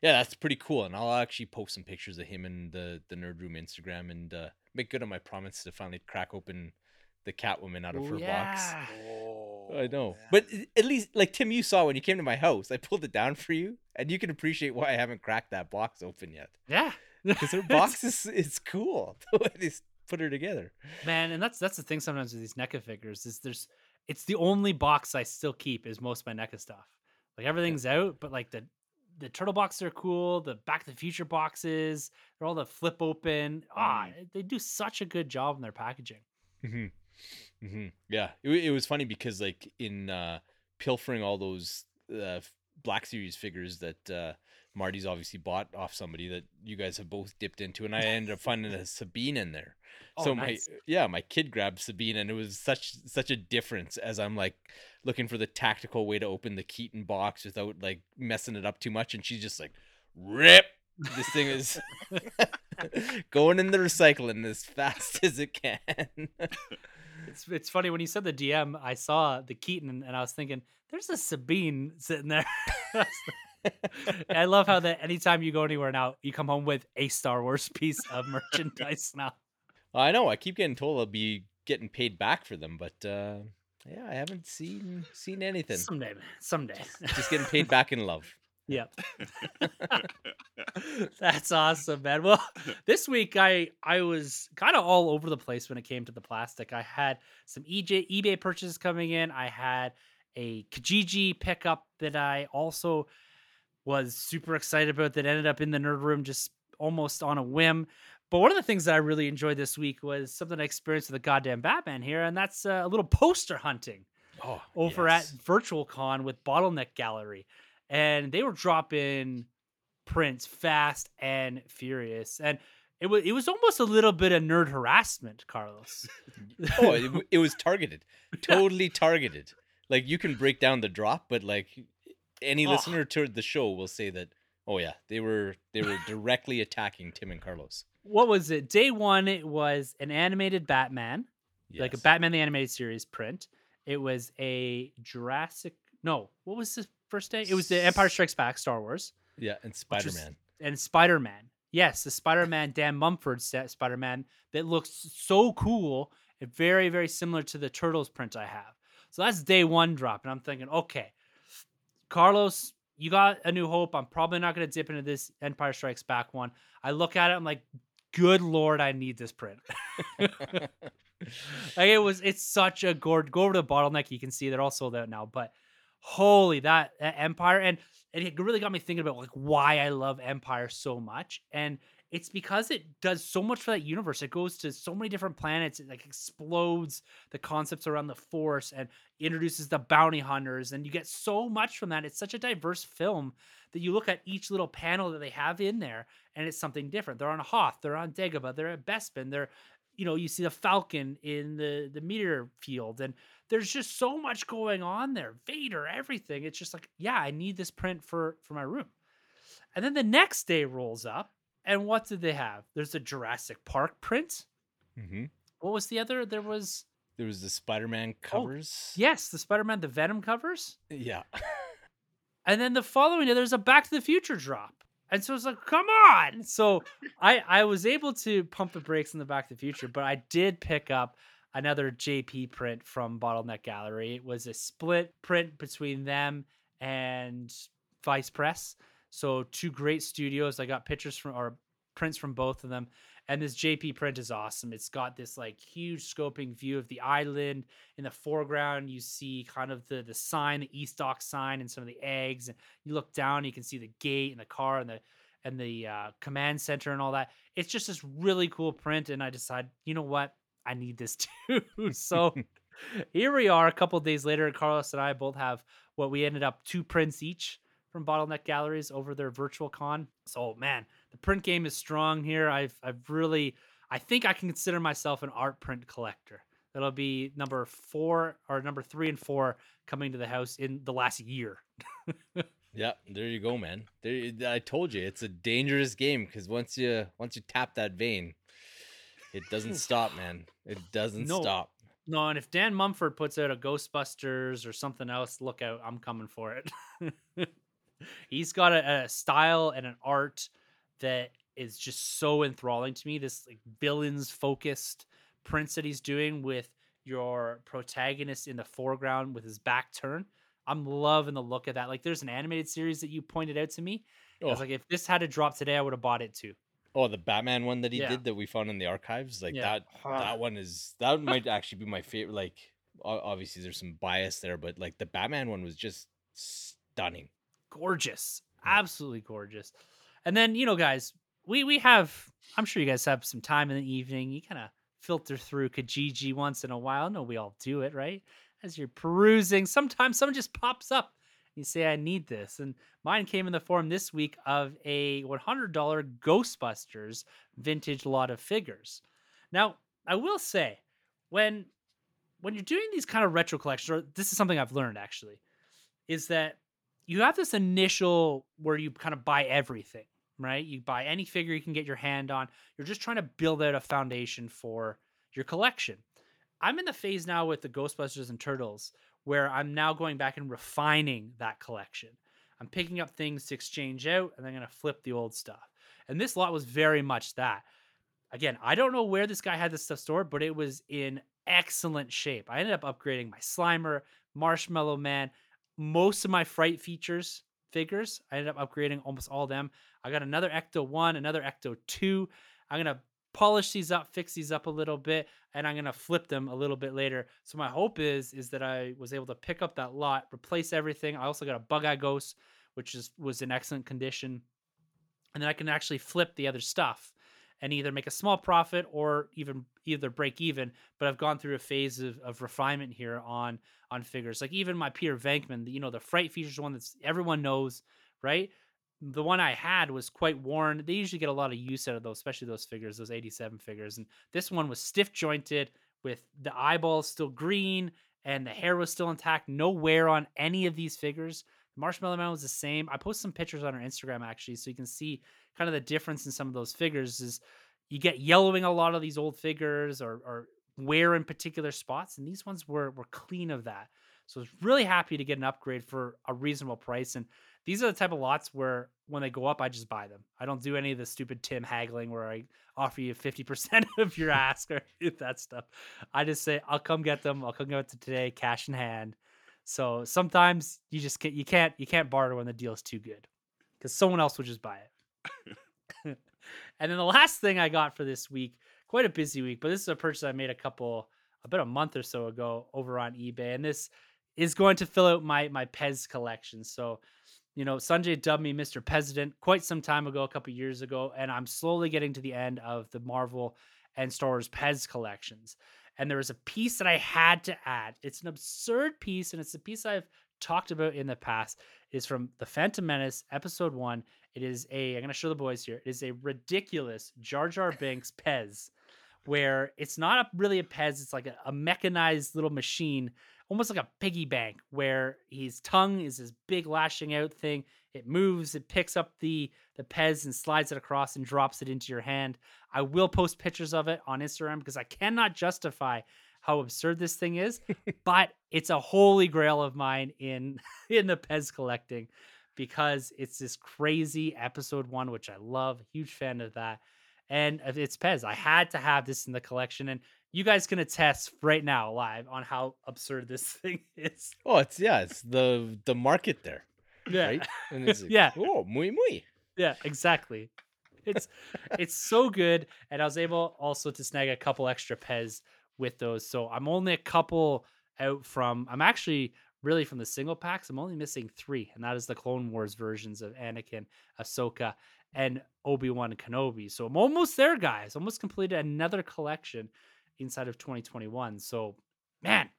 yeah, that's pretty cool. And I'll actually post some pictures of him in the the Nerd Room Instagram and uh, make good on my promise to finally crack open the Catwoman out of Ooh, her box. yeah. I know. But at least, like Tim, you saw when you came to my house, I pulled it down for you, and you can appreciate why I haven't cracked that box open yet. Yeah. [laughs] Because her box is is cool [laughs] the way they put her together. Man, and that's that's the thing sometimes with these NECA figures is there's it's the only box I still keep is most of my NECA stuff. Like everything's out, but like the the turtle boxes are cool. The Back to the Future boxes, they're all the flip open. Ah, they do such a good job in their packaging. hmm hmm Yeah, it, it was funny because like in uh, pilfering all those uh, Black Series figures that uh, Marty's obviously bought off somebody that you guys have both dipped into, and I ended up [laughs] finding a Sabine in there. Oh, so nice. my yeah, my kid grabbed Sabine, and it was such such a difference as I'm like looking for the tactical way to open the Keaton box without like messing it up too much, and she's just like, "Rip." This thing is [laughs] [laughs] going in the recycling as fast as it can. It's it's funny when you said the DM, I saw the Keaton and I was thinking, there's a Sabine sitting there. [laughs] I love how that anytime you go anywhere now, you come home with a Star Wars [laughs] piece of merchandise now. I know. I keep getting told I'll be getting paid back for them, but uh, yeah, I haven't seen seen anything. Someday, man. Someday. Just getting paid back in love. [laughs] yeah. [laughs] [laughs] That's awesome, man. Well, [laughs] this week I I was kind of all over the place when it came to the plastic. I had some EJ eBay purchases coming in. I had a Kijiji pickup that I also was super excited about that ended up in the nerd room just almost on a whim. But one of the things that I really enjoyed this week was something I experienced with the goddamn Batman here, and that's uh, a little poster hunting Oh, over yes. at Virtual Con with Bottleneck Gallery. And they were dropping prints fast and furious. And it was it was almost a little bit of nerd harassment, Carlos. [laughs] oh, it, [laughs] it was targeted, totally [laughs] targeted. Like you can break down the drop, but like any Oh. listener to the show will say that. Oh yeah, they were they were directly attacking Tim and Carlos. what was it? Day one, it was an animated Batman, like a Batman the Animated Series print. It was a Jurassic. No, what was the first day? It was the Empire Strikes Back, Star Wars. Yeah, and Spider Man. and Spider Man. Yes, the Spider Man Dan Mumford Spider Man that looks so cool and very, very similar to the Turtles print I have. So that's day one drop. And I'm thinking, okay, Carlos, you got a new hope. I'm probably not going to dip into this Empire Strikes Back one. I look at it, I'm like, good Lord, I need this print. [laughs] [laughs] like it was, it's such a gourd. Go over to the bottleneck. You can see they're all sold out now. But holy, that, that Empire. And it really got me thinking about like why I love Empire so much. And it's because it does so much for that universe. It goes to so many different planets. It like explodes the concepts around the Force and introduces the bounty hunters. And you get so much from that. It's such a diverse film that you look at each little panel that they have in there, and it's something different. They're on Hoth, they're on Dagobah, they're at Bespin, they're you know, you see the Falcon in the the meteor field, and there's just so much going on there. Vader, everything. It's just like, yeah, I need this print for for my room. And then the next day rolls up, and what did they have? There's a Jurassic Park print. hmm What was the other? There was There was the Spider Man covers. yes, the Spider-Man, the Venom covers. Yeah. [laughs] And then the following day, there's a Back to the Future drop. And so it's like, come on. So I I was able to pump the brakes in the Back to the Future, but I did pick up another JP print from Bottleneck Gallery. It was a split print between them and Vice Press. So two great studios. I got pictures from or prints from both of them. And this JP print is awesome. It's got this like huge scoping view of the island. In the foreground, you see kind of the the sign, the East Dock sign, and some of the eggs. And you look down, you can see the gate and the car and the and the uh, command center and all that. It's just this really cool print. And I decided, you know what, I need this too. [laughs] [laughs] so here we are, a couple days later. Carlos and I both have what we ended up two prints each from Bottleneck Galleries over their virtual con. So man, the print game is strong here. I've I've really I think I can consider myself an art print collector. That'll be number four or number three and four coming to the house in the last year. [laughs] Yeah, there you go, man. There, I told you it's a dangerous game because once you once you tap that vein, it doesn't stop, man. It doesn't No. stop. No, and if Dan Mumford puts out a Ghostbusters or something else, look out. I'm coming for it. [laughs] He's got a, a style and an art that is just so enthralling to me. This like villains focused prints that he's doing with your protagonist in the foreground with his back turned. I'm loving the look of that. Like there's an animated series that you pointed out to me. I Oh, was like, if this had to drop today, I would have bought it too. Oh, the Batman one that he Yeah. did that we found in the archives, like Yeah. that. That one is that might actually be my favorite. Like, obviously there's some bias there, but like the Batman one was just stunning. gorgeous absolutely gorgeous and then you know guys we we have i'm sure you guys have some time in the evening you kind of filter through kijiji once in a while I know we all do it right as you're perusing sometimes someone just pops up you say i need this and mine came in the form this week of a $100 ghostbusters vintage lot of figures now i will say when when you're doing these kind of retro collections or this is something i've learned actually is that you have this initial where you kind of buy everything, right? You buy any figure you can get your hand on. You're just trying to build out a foundation for your collection. I'm in the phase now with the Ghostbusters and Turtles where I'm now going back and refining that collection. I'm picking up things to exchange out and then going to flip the old stuff. And this lot was very much that. Again, I don't know where this guy had this stuff stored, but it was in excellent shape. I ended up upgrading my Slimer, Marshmallow Man, most of my fright features figures. I ended up upgrading almost all of them. I got another Ecto 1, another Ecto 2. I'm going to polish these up, fix these up a little bit, and I'm to flip them a little bit later. So my hope is is that I was able to pick up that lot, replace everything. I also got a Bug Eye Ghost, which is was in excellent condition. And then I can actually flip the other stuff and either make a small profit or even either break even. But I've gone through a phase of, of refinement here on on figures. Like even my Peter Venkman, you know, the Fright features one that's everyone knows, right? The one I had was quite worn. They usually get a lot of use out of those, especially those figures, those 87 figures. And this one was stiff jointed with the eyeballs still green and the hair was still intact. No wear on any of these figures. Marshmallow Man was the same. I posted some pictures on our Instagram actually, so you can see kind of the difference in some of those figures. Is you get yellowing a lot of these old figures or, or wear in particular spots, and these ones were were clean of that. So I was really happy to get an upgrade for a reasonable price. And these are the type of lots where when they go up, I just buy them. I don't do any of the stupid Tim haggling where I offer you 50% [laughs] of your ask or that stuff. I just say, I'll come get them. I'll come get it today, cash in hand. So sometimes you just can't, you can't, you can't barter when the deal's too good because someone else will just buy it. [laughs] and then the last thing I got for this week, quite a busy week, but this is a purchase I made a couple, about a month or so ago over on eBay. And this is going to fill out my my Pez collection. So, you know, Sanjay dubbed me Mr. President quite some time ago, a couple years ago, and I'm slowly getting to the end of the Marvel and Star Wars Pez collections. And there was a piece that I had to add. It's an absurd piece, and it's a piece I've talked about in the past. It is from The Phantom Menace, Episode One. It is a. I'm going to show the boys here. It is a ridiculous Jar Jar Binks Pez, where it's not a, really a Pez. It's like a, a mechanized little machine almost like a piggy bank where his tongue is this big lashing out thing. It moves, it picks up the the Pez and slides it across and drops it into your hand. I will post pictures of it on Instagram because I cannot justify how absurd this thing is, [laughs] but it's a holy grail of mine in [laughs] in the Pez collecting because it's this crazy episode 1 which I love, huge fan of that. And it's Pez. I had to have this in the collection and you guys can attest right now live on how absurd this [laughs] thing is. Oh, it's yeah, it's the the market there, Yeah. right? And it's [laughs] like, Yeah. Oh, muy muy. Yeah, exactly. It's it's so good. And I was able also to snag a couple extra Pez with those. So I'm only a couple out from I'm actually really from the single packs. I'm only missing three, and that is the Clone Wars versions of Anakin, Ahsoka, and Obi-Wan Kenobi. So I'm almost there, guys. Almost completed another collection inside of 2021. So man,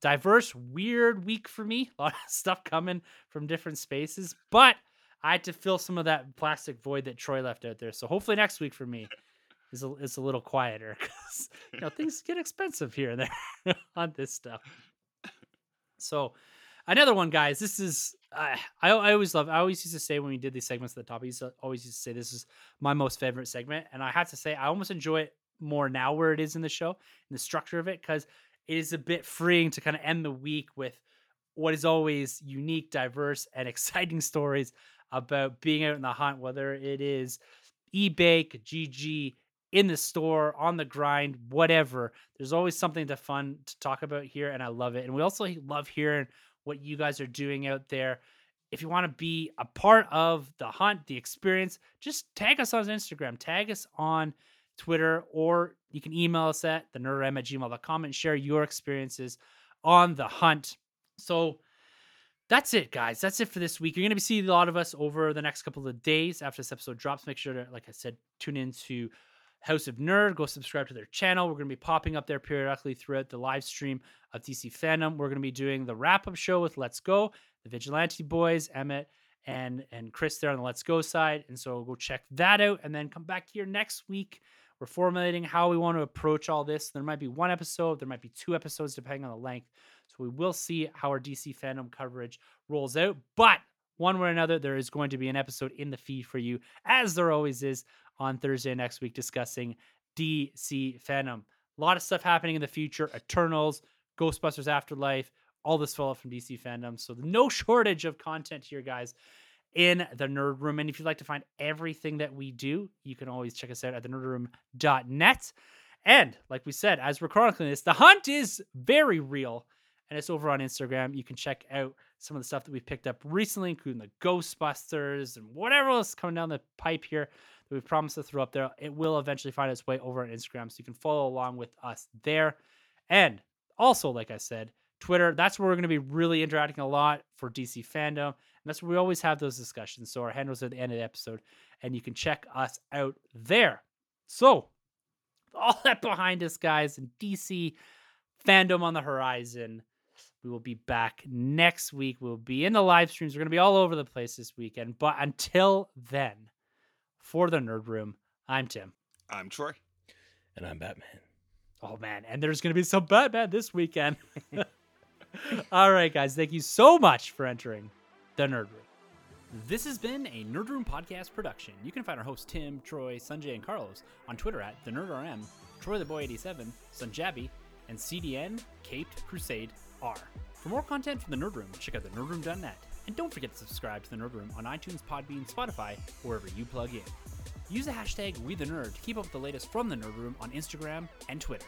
diverse, weird week for me. [laughs] A lot of stuff coming from different spaces, but I had to fill some of that plastic void that Troy left out there. So hopefully next week for me, is a, is a little quieter [laughs] because you know things get expensive here and there [laughs] on this stuff. So another one, guys. This is I I always love. I always used to say when we did these segments at the top, I used to always used to say this is my most favorite segment, and I have to say I almost enjoy it more now where it is in the show and the structure of it because it is a bit freeing to kind of end the week with what is always unique, diverse, and [laughs] exciting stories about being out in the hunt, whether it is eBay, GG, in the store, on the grind, whatever. There's always something to fun to talk about here, and I love it. And we also love hearing what you guys are doing out there. If you want to be a part of the hunt, the experience, just tag us on Instagram, tag us on Twitter, or you can email us at the nerdrm at gmail.com and share your experiences on the hunt. So that's it, guys. That's it for this week. You're going to be seeing a lot of us over the next couple of days after this episode drops. Make sure to, like I said, tune into House of Nerd. Go subscribe to their channel. We're going to be popping up there periodically throughout the live stream of DC Fandome. We're going to be doing the wrap up show with Let's Go, the Vigilante Boys, Emmett, and and Chris there on the Let's Go side. And so go check that out, and then come back here next week. We're formulating how we want to approach all this. There might be one episode, there might be two episodes, depending on the length. So we will see how our DC Fandome coverage rolls out. But one way or another, there is going to be an episode in the feed for you, as there always is on Thursday next week, discussing DC Fandome. A lot of stuff happening in the future Eternals, Ghostbusters Afterlife, all this fallout from DC Fandome. So no [laughs] shortage of content here, guys in the Nerd Room. And if you'd like to find everything that we do, you can always check us out at thenerdroom.net. And like we said, as we're chronicling this, the hunt is very real. And it's over on Instagram. You can check out some of the stuff that we've picked up recently, including the Ghostbusters and whatever else coming down the pipe here that we've promised to throw up there. It will eventually find its way over on Instagram. So you can follow along with us there. And also, like I said, Twitter, that's where we're going to be really interacting a lot for DC Fandome. And that's where we always have those discussions. So our handles are at the end of the episode, and you can check us out there. So, all [laughs] that behind us, guys, and DC Fandome on the horizon. We will be back next week. We'll be in the live streams. We're going to be all over the place this weekend. But until then, for the Nerd Room, I'm Tim. I'm Troy. And I'm Batman. Oh, man. And there's going to be some Batman this weekend. [laughs] [laughs] All right, guys. Thank you so much for entering the Nerd Room. This has been a Nerd Room podcast production. You can find our hosts Tim, Troy, Sanjay, and Carlos on Twitter at the NerdRM, Troy the Boy 87, Sunjabi, and CDN Caped Crusade R. For more content from the Nerd Room, check out the nerdroom.net. And don't forget to subscribe to the Nerd Room on iTunes, Podbean, Spotify, wherever you plug in. Use the hashtag WeTheNerd to keep up with the latest from the Nerd Room on Instagram and Twitter.